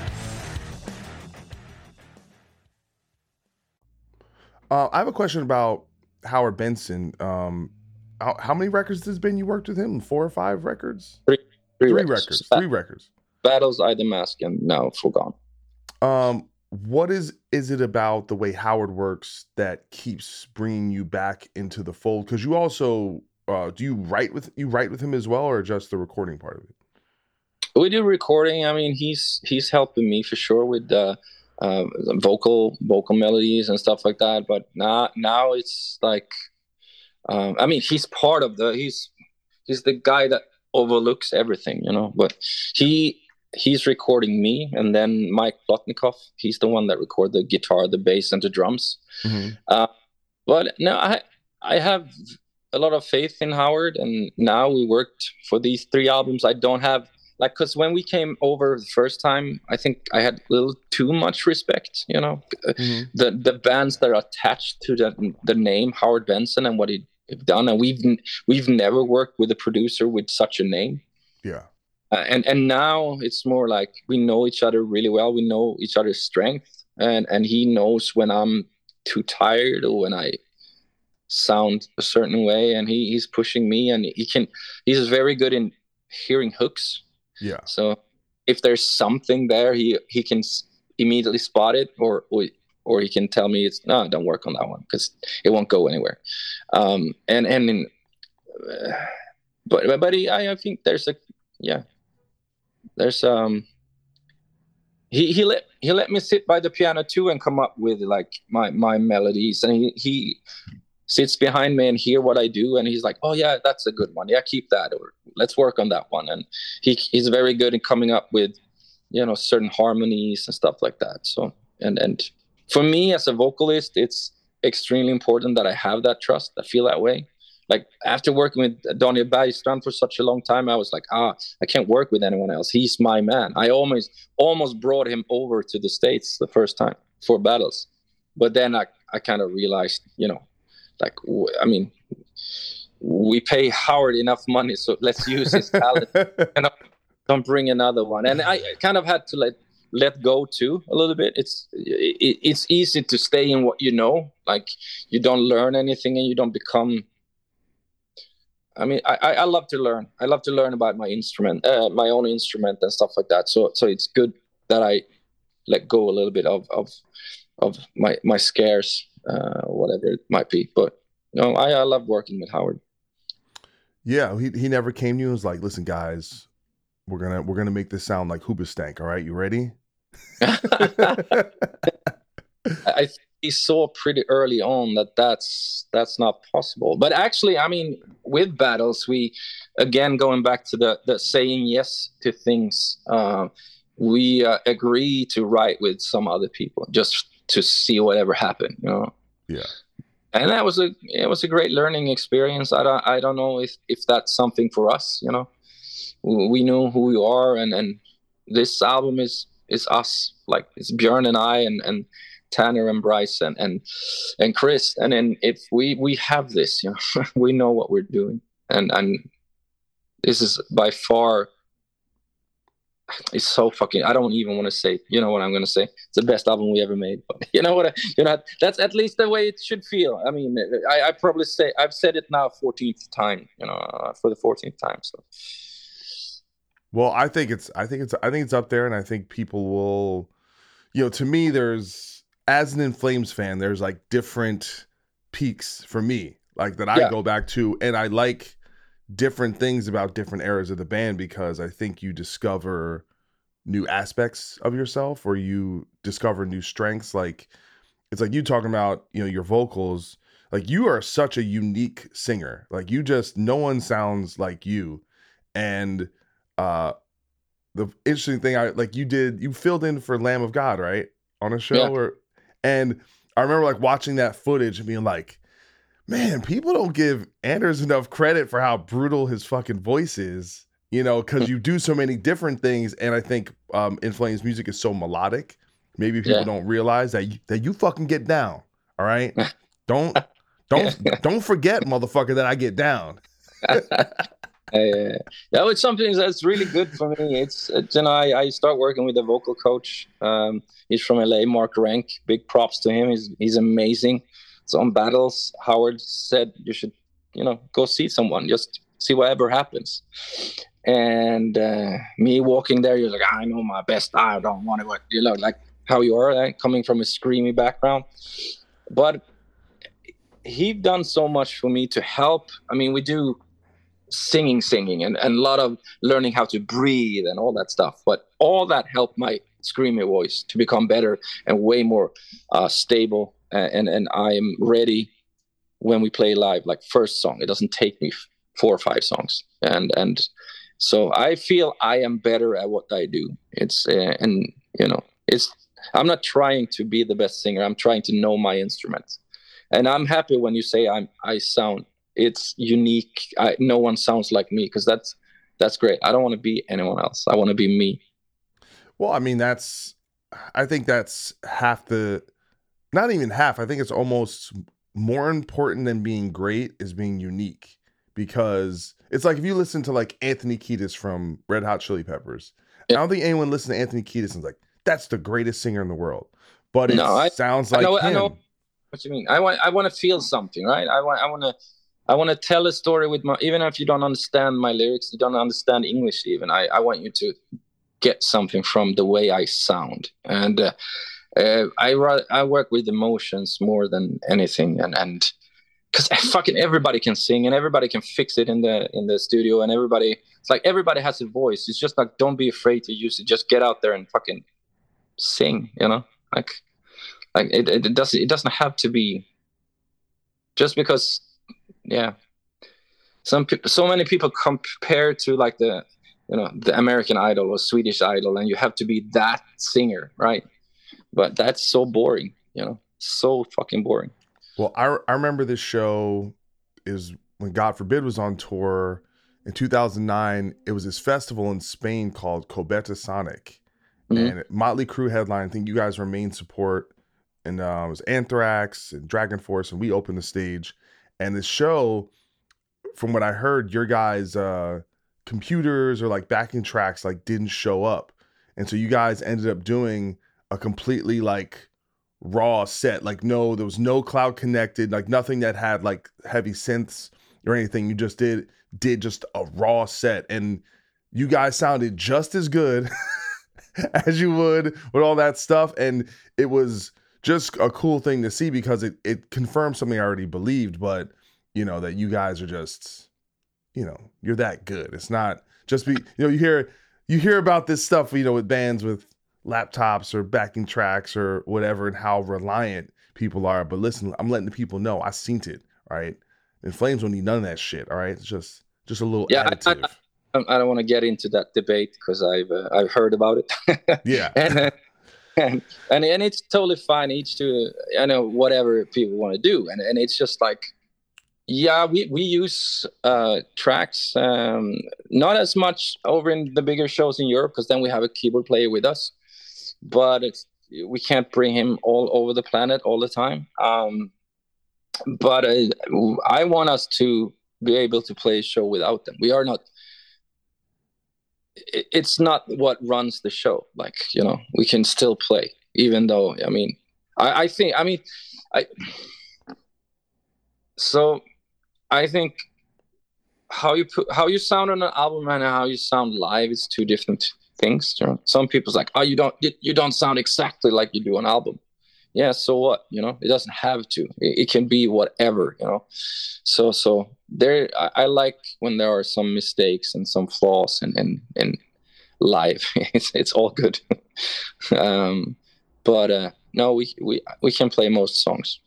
Uh, I have a question about Howard Benson, um, how, how many records has been you worked with him? Four or five records? Three, three, Three records. records. Three records. Battles, I the Mask, and now Foregone. Um, what is is it about the way Howard works that keeps bringing you back into the fold? Because you also uh, do you write with you write with him as well, or just the recording part of it? we do recording i mean he's he's helping me for sure with uh, uh vocal vocal melodies and stuff like that. But now now it's like um i mean he's part of the he's he's the guy that overlooks everything you know but he he's recording me and then mike plotnikoff he's the one that record the guitar the bass and the drums. Uh, but no i i have a lot of faith in howard and now we worked for these three albums. I don't have like because when we came over the first time i think i had a little too much respect you know? The the bands that are attached to the the name howard benson and what he done and we've we've never worked with a producer with such a name. Yeah. uh, and and now it's more like we know each other really well we know each other's strength and and he knows when i'm too tired or when i sound a certain way and he, he's pushing me and he can he's very good in hearing hooks Yeah. so if there's something there, he he can immediately spot it, or or, or he can tell me it's no, don't work on that one because it won't go anywhere. Um, and and in, uh, but but- but he, I I think there's a yeah, there's um. He, he let he let me sit by the piano too and come up with like my my melodies and he he sits behind me and hear what I do and he's like oh yeah that's a good one. Yeah keep that or let's work on that one. And he he's very good in coming up with you know certain harmonies and stuff like that. So and and for me as a vocalist it's extremely important that i have that trust. I feel that way. Like after working with daniel bergstrand for such a long time i was like ah i can't work with anyone else. He's my man. I almost almost brought him over to the states the first time for battles. But then i i kind of realized you know like w- i mean we pay Howard enough money, so let's use his talent. *laughs* and don't bring another one. And I kind of had to let let go too a little bit. It's it, it's easy to stay in what you know, like you don't learn anything and you don't become. I mean, I, I I love to learn. I love to learn about my instrument, uh, my own instrument and stuff like that. So so it's good that I let go a little bit of of of my my scares, uh, whatever it might be. But no, I I love working with Howard. Yeah, he he never came to you and was like, "Listen, guys, we're gonna we're gonna make this sound like Hoobastank. All right, you ready?" *laughs* I he saw pretty early on that that's that's not possible. But actually, I mean, with battles, we again going back to the the saying yes to things. Uh, we uh, agree to write with some other people just to see whatever happened. You know. Yeah. And that was a it was a great learning experience. I don't I don't know if if that's something for us. You know, we know who we are, and and this album is is us. Like it's Björn and I, and and Tanner and Bryce and and and Chris. And then if we we have this, you know, *laughs* we know what we're doing, and and this is by far. It's so fucking. I don't even want to say. You know what I'm gonna say? It's the best album we ever made. But *laughs* you know what? I, you know that's at least the way it should feel. I mean, I, I probably say I've said it now 14th time. You know, uh, for the 14th time. So Well, I think it's I think it's I think it's up there, and I think people will, you know, to me, there's as an In Flames fan, there's like different peaks for me, like that I Yeah. go back to, and I like different things about different eras of the band because I think you discover new aspects of yourself or you discover new strengths. Like it's like you talking about, you know, your vocals. Like you are such a unique singer. Like you just no one sounds like you. And uh the interesting thing I like you did you filled in for Lamb of God, right? On a show Yeah. or and I remember like watching that footage and being like, man, people don't give Anders enough credit for how brutal his fucking voice is, you know, because you do so many different things. And I think um In Flames music is so melodic. Maybe people Yeah. don't realize that you, that you fucking get down. All right. *laughs* Don't don't don't forget, motherfucker, that I get down. uh, *laughs* yeah, it's something that's really good for me. It's, you know I, I start working with a vocal coach. Um, he's from LA, Mark Rank. Big props to him. He's he's amazing. On battles, Howard said you should, you know, go see someone, just see whatever happens. And uh, me walking there, you're like, I know my best. I don't want to work. You know, like how you are, uh, coming from a screamy background. But he done so much for me to help. I mean, we do singing, singing, and, and a lot of learning how to breathe and all that stuff. But all that helped my screamy voice to become better and way more uh, stable. And and I am ready when we play live, like first song. It doesn't take me four or five songs, and and so I feel I am better at what I do. It's uh, and you know it's I'm not trying to be the best singer. I'm trying to know my instrument, and I'm happy when you say I'm I sound it's unique. I, no one sounds like me because that's that's great. I don't want to be anyone else. I want to be me. Well, I mean that's I think that's half the not even half. I think it's almost more important than being great is being unique because it's like if you listen to like Anthony Kiedis from Red Hot Chili Peppers. I don't think anyone listens to Anthony Kiedis and is like, that's the greatest singer in the world. But it no, I, sounds like I know, him. I know what you mean. I want I want to feel something, right? I want I want to I want to tell a story with my even if you don't understand my lyrics, you don't understand English even. I, I want you to get something from the way I sound. And uh, uh, I I work with emotions more than anything and and because *laughs* fucking everybody can sing and everybody can fix it in the in the studio and everybody it's like everybody has a voice. It's just like don't be afraid to use it. Just get out there and fucking sing you know? Like like it, it doesn't it doesn't have to be just because yeah. Some so many people compare to like the you know the american idol or swedish idol and you have to be that singer right but that's so boring you know so fucking boring well, I I remember this show is when God forbid was on tour in 2009. It was this festival in Spain called Kobetasonic, mm-hmm. and Motley Crue headline. I think you guys were main support, and uh, it was Anthrax and DragonForce, and we opened the stage. And this show, from what I heard, your guys' uh, computers or like backing tracks like didn't show up, and so you guys ended up doing a completely like raw set. Like no, there was no cloud connected, like nothing that had like heavy synths or anything. You just did did just a raw set and you guys sounded just as good *laughs* as you would with all that stuff and it was just a cool thing to see because it it confirmed something I already believed, but you know that you guys are just you know, you're that good. It's not just be you know, you hear you hear about this stuff, you know, with bands with laptops or backing tracks or whatever and how reliant people are. But listen, I'm letting the people know I seen it. Right, In Flames don't need none of that shit. All right, it's just just a little yeah. Additive. I, I, I don't want to get into that debate because I've uh, I've heard about it. *laughs* yeah. and, uh, and, and and it's totally fine each to I know whatever people want to do and and it's just like yeah we we use uh tracks um not as much over in the bigger shows in Europe because then we have a keyboard player with us but we can't bring him all over the planet all the time. Um, but uh, I want us to be able to play a show without them. We are not. It's not what runs the show. Like you know, we can still play, even though I mean, I, I think I mean, I. So, I think how you put how you sound on an album and how you sound live is two different things. You know? Some people's like, oh, you don't you, you don't sound exactly like you do an album. Yeah, so what? You know, it doesn't have to. It, it can be whatever. You know, so so there. I, I, like when there are some mistakes and some flaws and and and live. it's it's all good. *laughs* um, but uh, no, we we we can play most songs.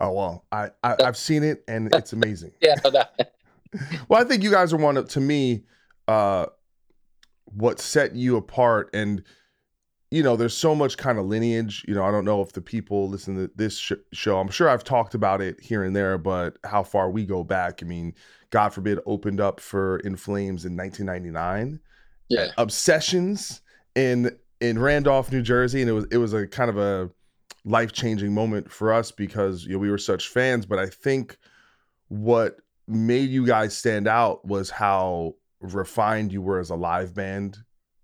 Oh well, I, I have seen it and *laughs* it's amazing. yeah. *laughs* Well, I think you guys are one of to me. Uh, what set you apart and you know there's so much kind of lineage you know i don't know if the people listen to this sh- show i'm sure i've talked about it here and there but how far we go back i mean god forbid opened up for in flames in 1999 yeah. Obsessions in in randolph new jersey and it was it was a kind of a life-changing moment for us because you know we were such fans but i think what made you guys stand out was how refined you were as a live band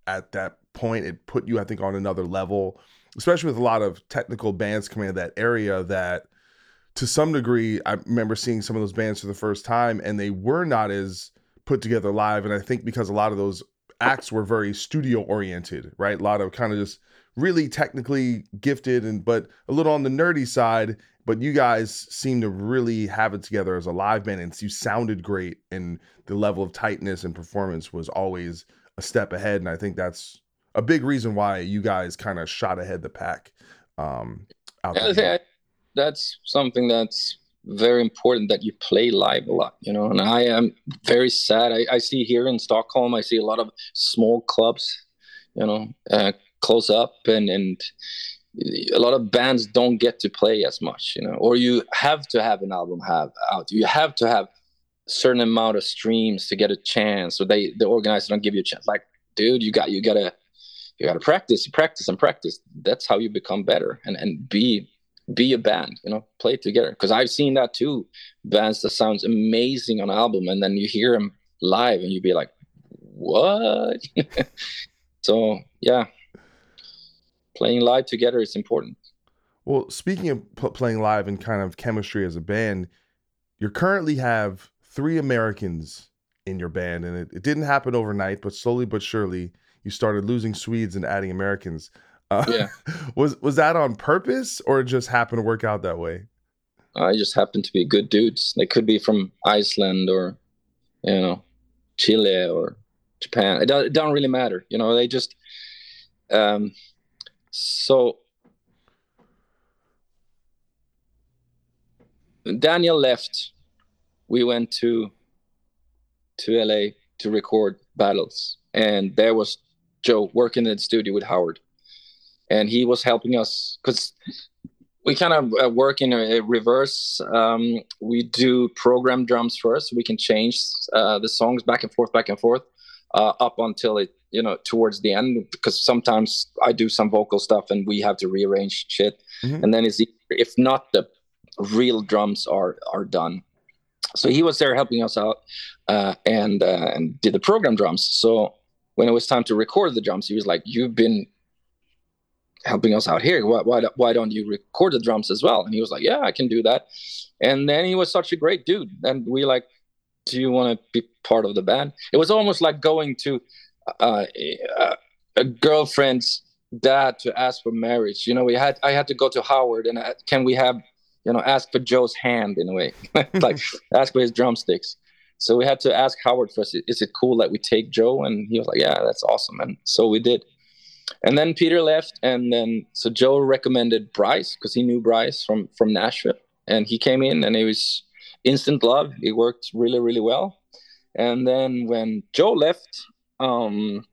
at that point. It put you, I think, on another level, especially with a lot of technical bands coming in that area that to some degree, I remember seeing some of those bands for the first time, and they were not as put together live. And I think because a lot of those acts were very studio oriented, right? A lot of kind of just really technically gifted and but a little on the nerdy side. But you guys seem to really have it together as a live band, and you sounded great, and the level of tightness and performance was always a step ahead. And I think that's a big reason why you guys kind of shot ahead the pack. Um, out Yeah, that's something that's very important that you play live a lot, you know. And I am very sad. I, I see here in Stockholm, I see a lot of small clubs, you know, uh, close up, and and a lot of bands don't get to play as much, you know. Or you have to have an album have out. You have to have certain amount of streams to get a chance. So they the organizer don't give you a chance. Like, dude, you got you gotta you gotta practice, you practice, and practice. That's how you become better and and be be a band you know play together because i've seen that too bands that sounds amazing on album and then you hear them live and you be like what *laughs* so yeah playing live together is important Well, speaking of p- playing live and kind of chemistry as a band, you currently have three Americans in your band, and it, it didn't happen overnight, but slowly but surely you started losing Swedes and adding Americans. Uh, Yeah. *laughs* was was that on purpose, or it just happened to work out that way? i just happen to be good dudes they could be from iceland or you know chile or japan it, it don't really matter you know they just um so Daniel left, we went to to LA to record battles, and there was Joe working in the studio with Howard, and he was helping us because we kind of uh, work in a, reverse. Um, we do program drums first. We can change uh, the songs back and forth, back and forth, uh, up until it you know towards the end. Because sometimes I do some vocal stuff and we have to rearrange shit, and then it's if not the real drums are are done. So he was there helping us out uh, and uh, and did the program drums. So when it was time to record the drums, he was like, "You've been helping us out here. Why why, why don't you record the drums as well?" And he was like, "Yeah, I can do that." And then he was such a great dude, and we like, "Do you want to be part of the band?" It was almost like going to uh, a, girlfriend's dad to ask for marriage. You know, we had I had to go to Howard and uh, can we have you know ask for Joe's hand in a way, *laughs* like *laughs* ask for his drumsticks. So we had to ask Howard first, is it cool that we take Joe? And he was like, yeah, that's awesome. And so we did. And then Peter left, and then so Joe recommended Bryce because he knew Bryce from from Nashville, and he came in, and it was instant love. It worked really really well. And then when Joe left, um,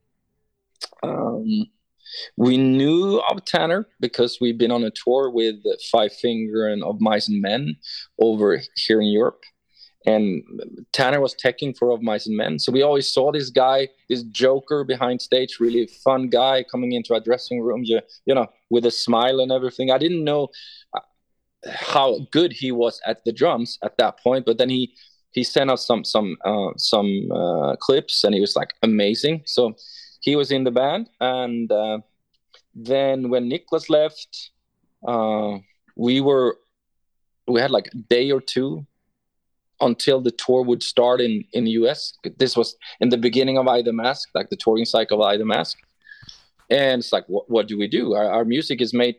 um, we knew of Tanner because we've been on a tour with Five Finger and Of Mice and Men over here in Europe. And Tanner was teching for Of Mice and Men. So we always saw this guy, this joker behind stage, really fun guy coming into our dressing room, you, you know, with a smile and everything. I didn't know uh, how good he was at the drums at that point, but then he he sent us some some uh, some uh, clips and he was like amazing. So he was in the band and uh, then when Niclas left, uh, we were we had like a day or two until the tour would start in in the US. This was in the beginning of I the Mask, like the touring cycle of I the Mask. And it's like, what, what do we do? Our, our music is made.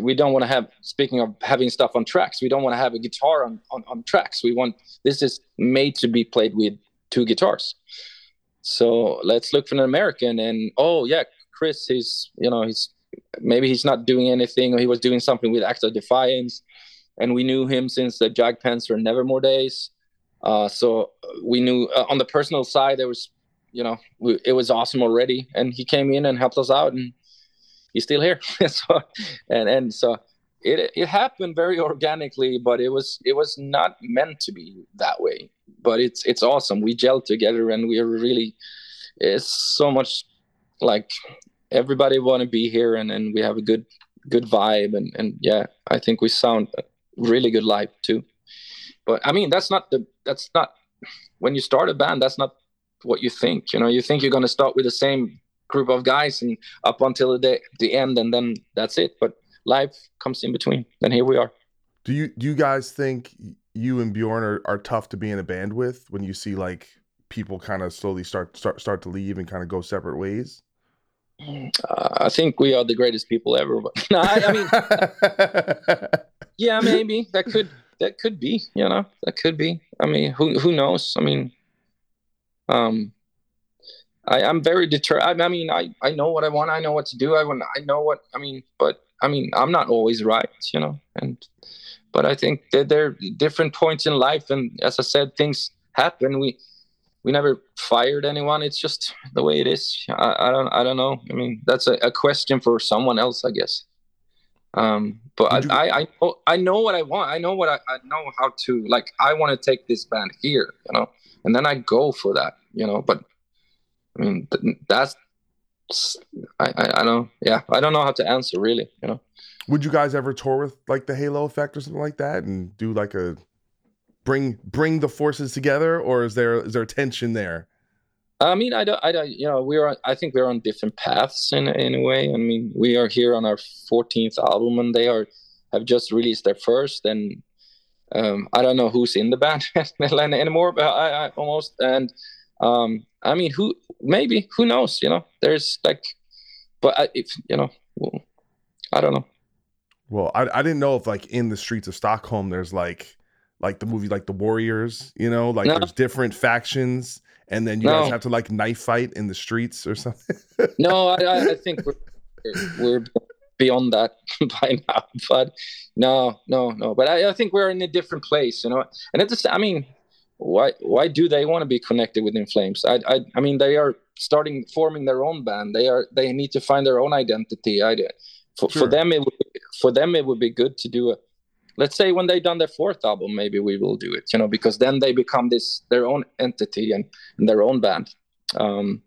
We don't want to have. Speaking of having stuff on tracks, we don't want to have a guitar on, on on tracks. We want this is made to be played with two guitars. So let's look for an American. And oh yeah, Chris, he's you know he's maybe he's not doing anything or he was doing something with Act of Defiance, and we knew him since the Jag Panzer and Nevermore days. Uh, so we knew uh, on the personal side there was you know we, it was awesome already, and he came in and helped us out, and he's still here. *laughs* so and and so. It, it happened very organically, but it was it was not meant to be that way. But it's it's awesome. We gel together, and we are really it's so much like everybody want to be here and, and we have a good good vibe and, and yeah i think we sound really good live too but i mean that's not the that's not when you start a band that's not what you think you know you think you're going to start with the same group of guys and up until the day the end and then that's it but life comes in between and here we are Do you do you guys think you and Bjorn are, are tough to be in a band with when you see like people kind of slowly start start start to leave and kind of go separate ways? Uh, I think we are the greatest people ever. But *laughs* no, I, I mean, *laughs* yeah, maybe that could that could be. You know, that could be. I mean, who who knows? I mean, um, I I'm very determined. I mean, I I know what I want. I know what to do. I want. I know what. I mean, but I mean, I'm not always right. You know, and but I think that there are different points in life, and as I said, things happen. We we never fired anyone. It's just the way it is. I, I don't I don't know. I mean, that's a, a question for someone else, I guess. Um, but I, I, I know I know what I want. I know what I, I know how to like. I want to take this band here, you know, and then I go for that, you know. But I mean, that's I, I I don't yeah I don't know how to answer really, you know. Would you guys ever tour with like the Halo effect or something like that and do like a bring bring the forces together or is there is there tension there? I mean, I don't, I don't, you know, we're, I think we're on different paths in, in a way. I mean, we are here on our 14th album and they are, have just released their first. And um, I don't know who's in the band *laughs* anymore, but I, I almost, and um, I mean, who, maybe, who knows, you know, there's like, but I, if, you know, I don't know. Well, I, I didn't know if like in the streets of Stockholm, there's like like the movie like the Warriors, you know, like no. there's different factions, and then you no. guys have to like knife fight in the streets or something. *laughs* no, I, I think we're we're beyond that *laughs* by now. But no, no, no. But I, I think we're in a different place, you know. And at the I mean, why why do they want to be connected with In Flames? I, I I mean, they are starting forming their own band. They are they need to find their own identity. I for, sure. for them it would for them it would be good to do a let's say when they done their fourth album maybe we will do it you know because then they become this their own entity and, and their own band um,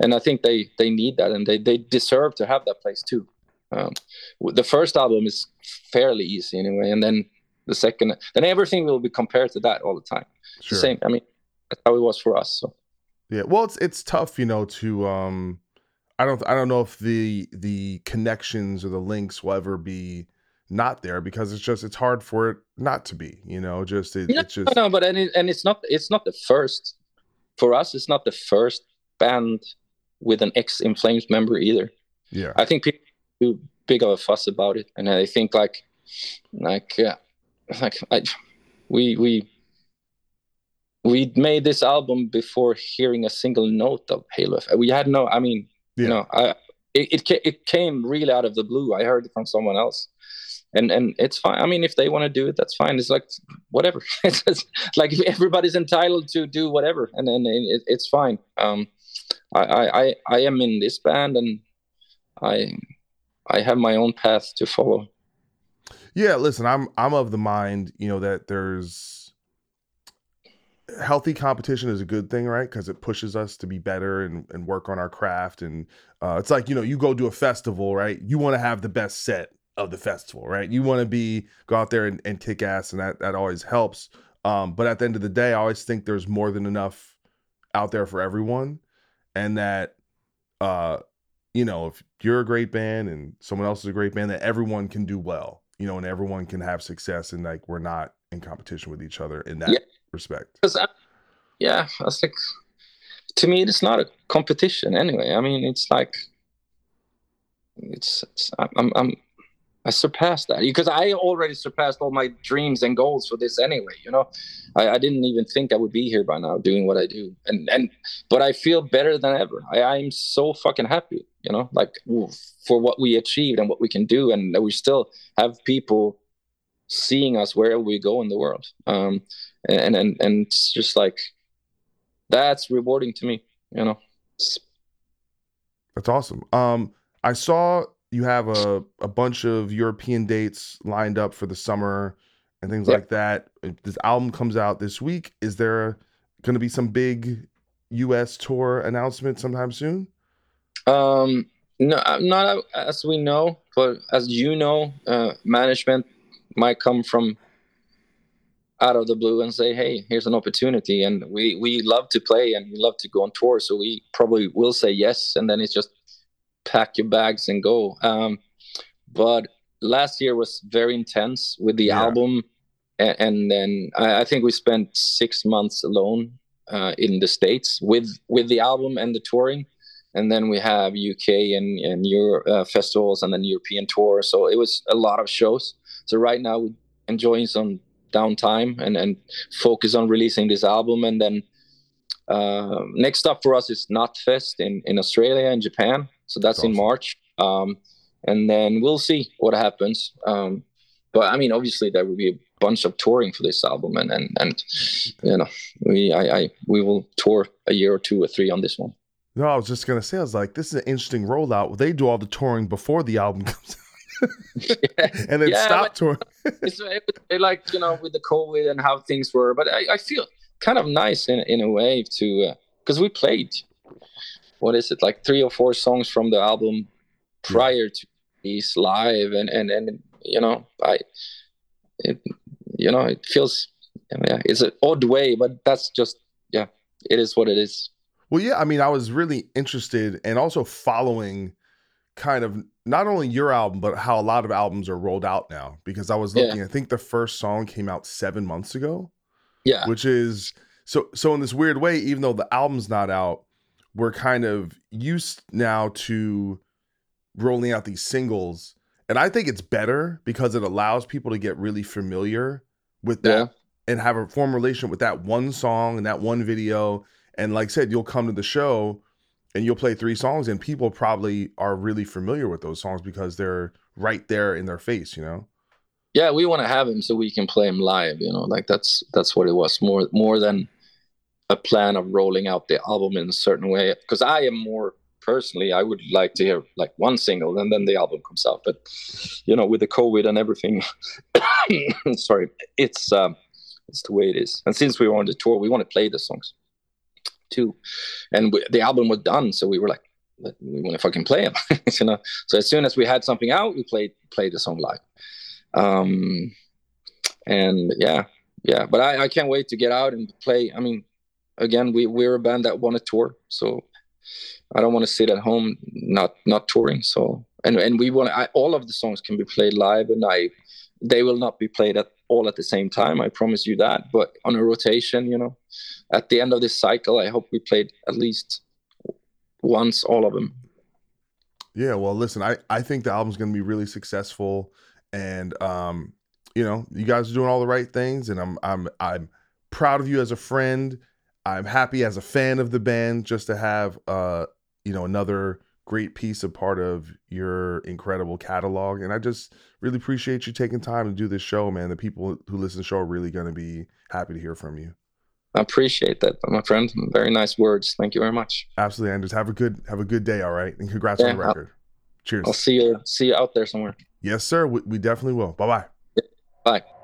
and i think they they need that and they they deserve to have that place too um, the first album is fairly easy anyway and then the second then everything will be compared to that all the time sure. same i mean that's how it was for us so. Yeah well it's it's tough you know to um I don't I don't know if the the connections or the links will ever be not there because it's just it's hard for it not to be you know just it, no, it's just no but and, it, and it's not it's not the first. For us it's not the first band with an ex in flames member either. Yeah. I think people do big of a fuss about it and i think like like yeah like I, we we we made this album before hearing a single note of halo we had no i mean yeah. you know i it, it, it came really out of the blue. I heard it from someone else. And and it's fine. I mean if they want to do it that's fine. It's like whatever. *laughs* It's, it's like everybody's entitled to do whatever and then it, it's fine. Um I, I i am in this band and i i have my own path to follow. Yeah listen i'm i'm of the mind you know that there's healthy competition is a good thing right because it pushes us to be better and, and work on our craft and uh, it's like you know you go to a festival right you want to have the best set of the festival, right? You want to be go out there and, and kick ass, and that that always helps. Um, but at the end of the day, I always think there's more than enough out there for everyone, and that uh, you know, if you're a great band and someone else is a great band, that everyone can do well, you know, and everyone can have success, and like we're not in competition with each other in that yeah. Respect. Uh, I, yeah, that's like to me, it's not a competition anyway. I mean, it's like it's, it's I'm, I'm I surpassed that because I already surpassed all my dreams and goals for this anyway. You know, I, I, didn't even think I would be here by now doing what I do, and and but I feel better than ever. I, I'm so fucking happy. You know, like for what we achieved and what we can do, and we still have people seeing us wherever we go in the world. Um, and and and it's just like that's rewarding to me. You know, that's awesome. Um, I saw you have a, a bunch of European dates lined up for the summer and things like that. This album comes out this week. Is there going to be some big U.S. tour announcement sometime soon? Um, no, not as we know, but as you know, uh, management might come from out of the blue and say, "Hey, here's an opportunity," and we we love to play and we love to go on tour, so we probably will say yes, and then it's just pack your bags and go. Um, but last year was very intense with the Yeah. album, and, and then I, I think we spent six months alone uh, in the states with with the album and the touring, and then we have UK and and Euro uh, festivals and then European tour. So it was a lot of shows. So right now we're enjoying some downtime and and focus on releasing this album, and then uh, next up for us is Knotfest in in Australia and Japan. So that's in March. Um, and then we'll see what happens. Um, but I mean, obviously, there will be a bunch of touring for this album, and and and you know, we I, I we will tour a year or two or three on this one. No, I was just gonna say, I was like, this is an interesting rollout. They do all the touring before the album comes out, *laughs* and then Yeah, stop touring. *laughs* it's it, it, like you know with the COVID and how things were, but I, I feel kind of nice in in a way to uh, because we played what is it like three or four songs from the album prior to these live and and and you know I it you know it feels yeah it's an odd way but that's just yeah it is what it is Well, yeah, I mean, I was really interested and also following kind of not only your album, but how a lot of albums are rolled out now. Because I was Yeah. looking, I think the first song came out seven months ago. Yeah. Which is so so in this weird way, even though the album's not out, we're kind of used now to rolling out these singles. And I think it's better because it allows people to get really familiar with that and have a form relationship with that one song and that one video. And like I said, you'll come to the show and you'll play three songs, and people probably are really familiar with those songs because they're right there in their face, you know? yeah we want to have him so we can play him live you know like that's that's what it was more more than a plan of rolling out the album in a certain way because i am more personally i would like to hear like one single and then the album comes out but you know with the covid and everything *coughs* sorry it's um it's the way it is and since we were on the tour we want to play the songs too. And we, the album was done so we were like we want to fucking play them *laughs* you know? So as soon as we had something out we played played the song live. Um and yeah yeah but I, I can't wait to get out and play. I mean again we we're a band that want to tour so i don't want to sit at home not not touring so and and we want all of the songs can be played live and i they will not be played at all at the same time i promise you that. But on a rotation you know at the end of this cycle i hope we played at least once all of them. Yeah, well, listen, I I think the album's going to be really successful, and um, you know, you guys are doing all the right things, and I'm I'm I'm proud of you as a friend. I'm happy as a fan of the band just to have uh, you know, another great piece of part of your incredible catalog, and I just really appreciate you taking time to do this show, man. The people who listen to the show are really going to be happy to hear from you. i appreciate that my friend very nice words thank you very much Absolutely, Anders. Have a good have a good day. All right, and congrats on Yeah, the I'll- record. Cheers. i'll see you see you out there somewhere Yes, sir. We, we definitely will. Bye bye. bye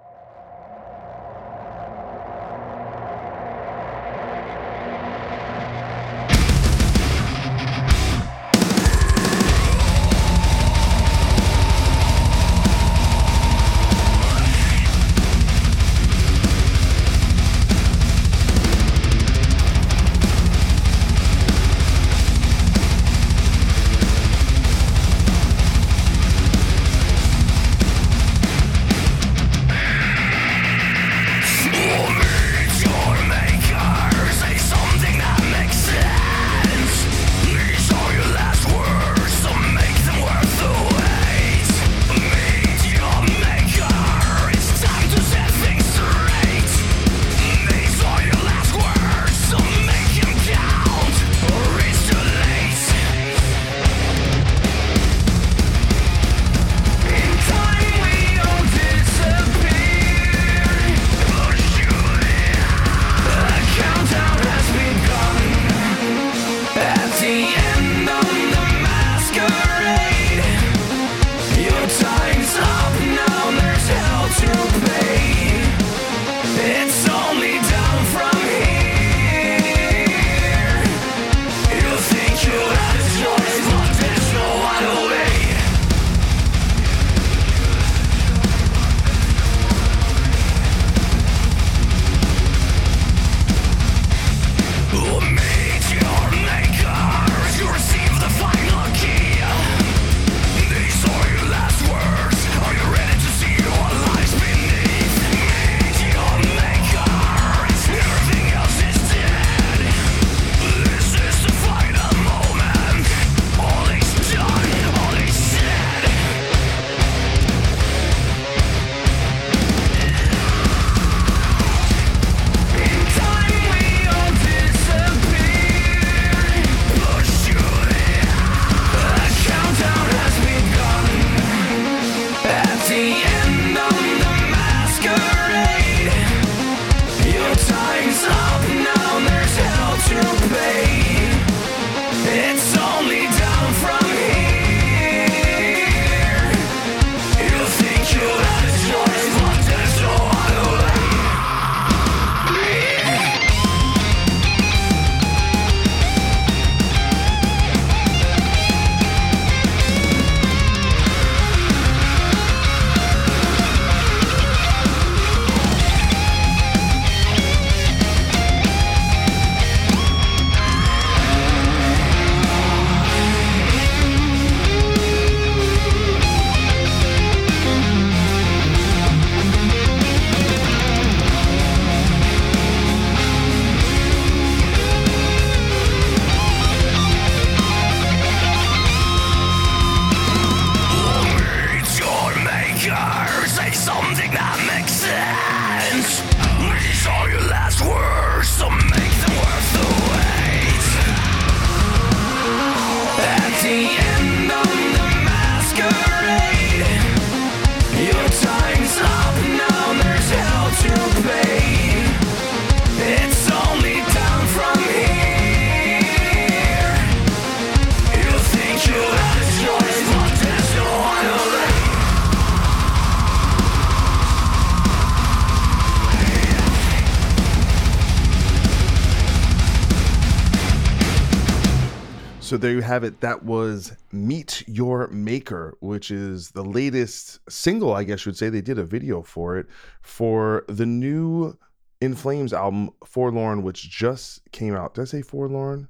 have it. That was Meet Your Maker, which is the latest single, I guess you would say. They did a video for it for the new In Flames album, Forlorn, which just came out. Did I say Forlorn?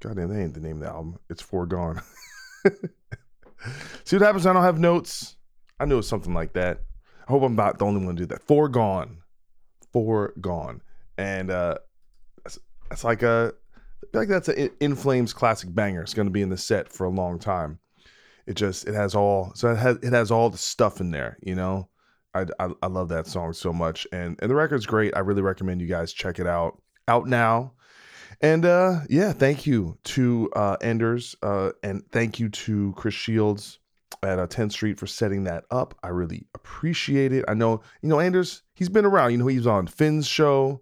God damn, that ain't the name of the album. It's Foregone. *laughs* See what happens I don't have notes? I knew it was something like that. I hope I'm not the only one to do that. Foregone. Foregone. And uh that's, that's like a feel like that's an In Flames classic banger. It's going to be in the set for a long time. It just it has all so it has it has all the stuff in there. You know, I, I, I love that song so much, and and the record's great. I really recommend you guys check it out. Out now, and uh yeah, thank you to uh Anders, uh and thank you to Chris Shields at uh, 10th Street for setting that up. I really appreciate it. I know you know Anders. He's been around. You know, he was on Finn's show,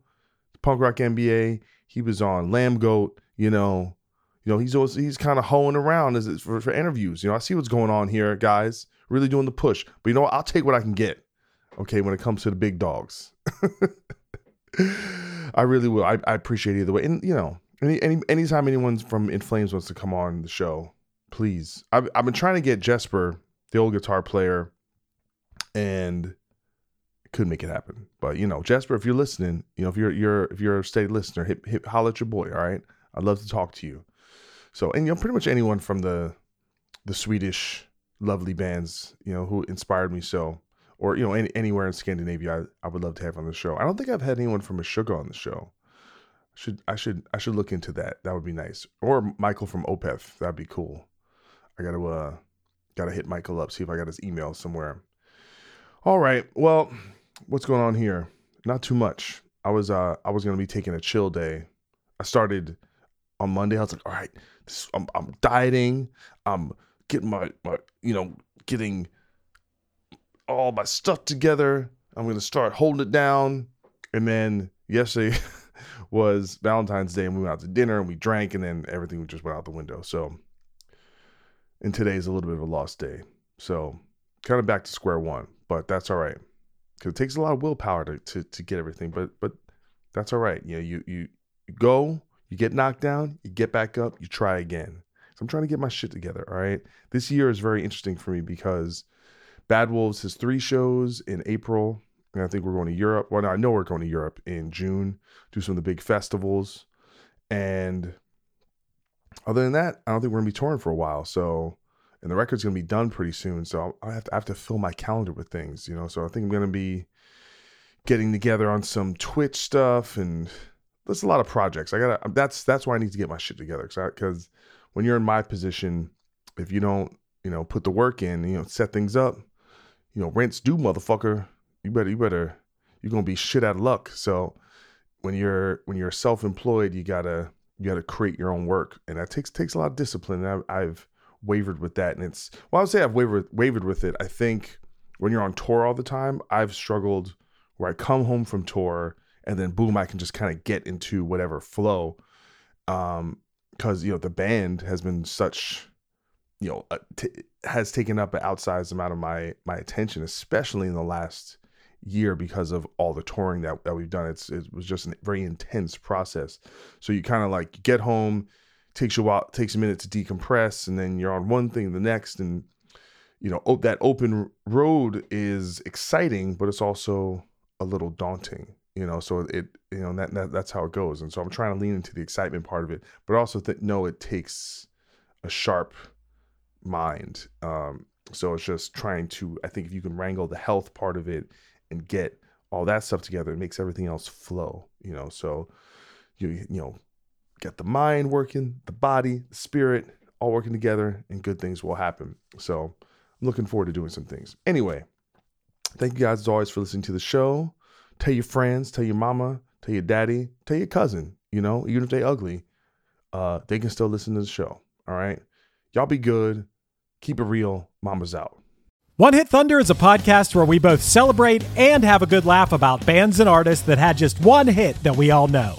Punk Rock MBA. He was on Lambgoat, you know. You know, he's always he's kind of hoeing around as for, for interviews. You know, I see what's going on here, guys. Really doing the push. But you know what? I'll take what I can get. Okay, when it comes to the big dogs. *laughs* I really will. I, I appreciate either way. And you know, any any anytime anyone from In Flames wants to come on the show, please. I've I've been trying to get Jesper, the old guitar player, and couldn't make it happen. But you know, Jesper, if you're listening, you know, if you're you're if you're a steady listener, hit hit holler at your boy. All right, I'd love to talk to you. So, and you know, pretty much anyone from the the Swedish lovely bands, you know, who inspired me so, or you know, any, anywhere in Scandinavia, I, I would love to have on the show. I don't think I've had anyone from Meshuggah on the show. Should I should I should look into that. That would be nice. Or Michael from Opeth. That'd be cool. I gotta uh gotta hit Michael up, see if I got his email somewhere. All right. Well, what's going on here? Not too much. I was uh I was gonna be taking a chill day. I started on Monday. I was like, all right, this, I'm I'm dieting. I'm getting my my you know getting all my stuff together. I'm gonna start holding it down. And then yesterday *laughs* was Valentine's Day, and we went out to dinner and we drank, and then everything just went out the window. So, and today is a little bit of a lost day. So, kind of back to square one, but that's all right because it takes a lot of willpower to, to to get everything. But but that's all right. You know, you you go, you get knocked down, you get back up, you try again. So I'm trying to get my shit together. All right. This year is very interesting for me because Bad Wolves has three shows in April. And I think we're going to Europe. Well, no, I know we're going to Europe in June, do some of the big festivals. And other than that, I don't think we're gonna be touring for a while. So and the record's gonna be done pretty soon. So I have to I have to fill my calendar with things, you know. So I think I'm gonna be getting together on some Twitch stuff, and there's a lot of projects. I gotta that's that's why I need to get my shit together because when you're in my position, if you don't you know put the work in, you know set things up, you know rents due, motherfucker. You better you better you're gonna be shit out of luck. So when you're when you're self-employed, you gotta you gotta create your own work, and that takes takes a lot of discipline. And I, I've wavered with that, and it's well, I would say I've wavered wavered with it. I think when you're on tour all the time, I've struggled where I come home from tour and then boom, I can just kind of get into whatever flow. Um, because you know the band has been such, you know, uh, has taken up an outsized amount of my my attention, especially in the last year because of all the touring that, that we've done. It's it was just a very intense process. So you kind of like get home, takes you a while, takes a minute to decompress, and then you're on one thing, the next, and you know op- that open road is exciting, but it's also a little daunting. You know, so it you know that, that that's how it goes, and so I'm trying to lean into the excitement part of it, but also th- know it takes a sharp mind. Um, so it's just trying to. I think if you can wrangle the health part of it and get all that stuff together, it makes everything else flow. You know, so you you know get the mind working, the body, the spirit, all working together, and good things will happen. So I'm looking forward to doing some things. Anyway, thank you guys as always for listening to the show. Tell your friends, tell your mama, tell your daddy, tell your cousin, you know, even if they ugly, uh, they can still listen to the show. All right. Y'all be good. Keep it real. Mama's out. One Hit Thunder is a podcast where we both celebrate and have a good laugh about bands and artists that had just one hit that we all know.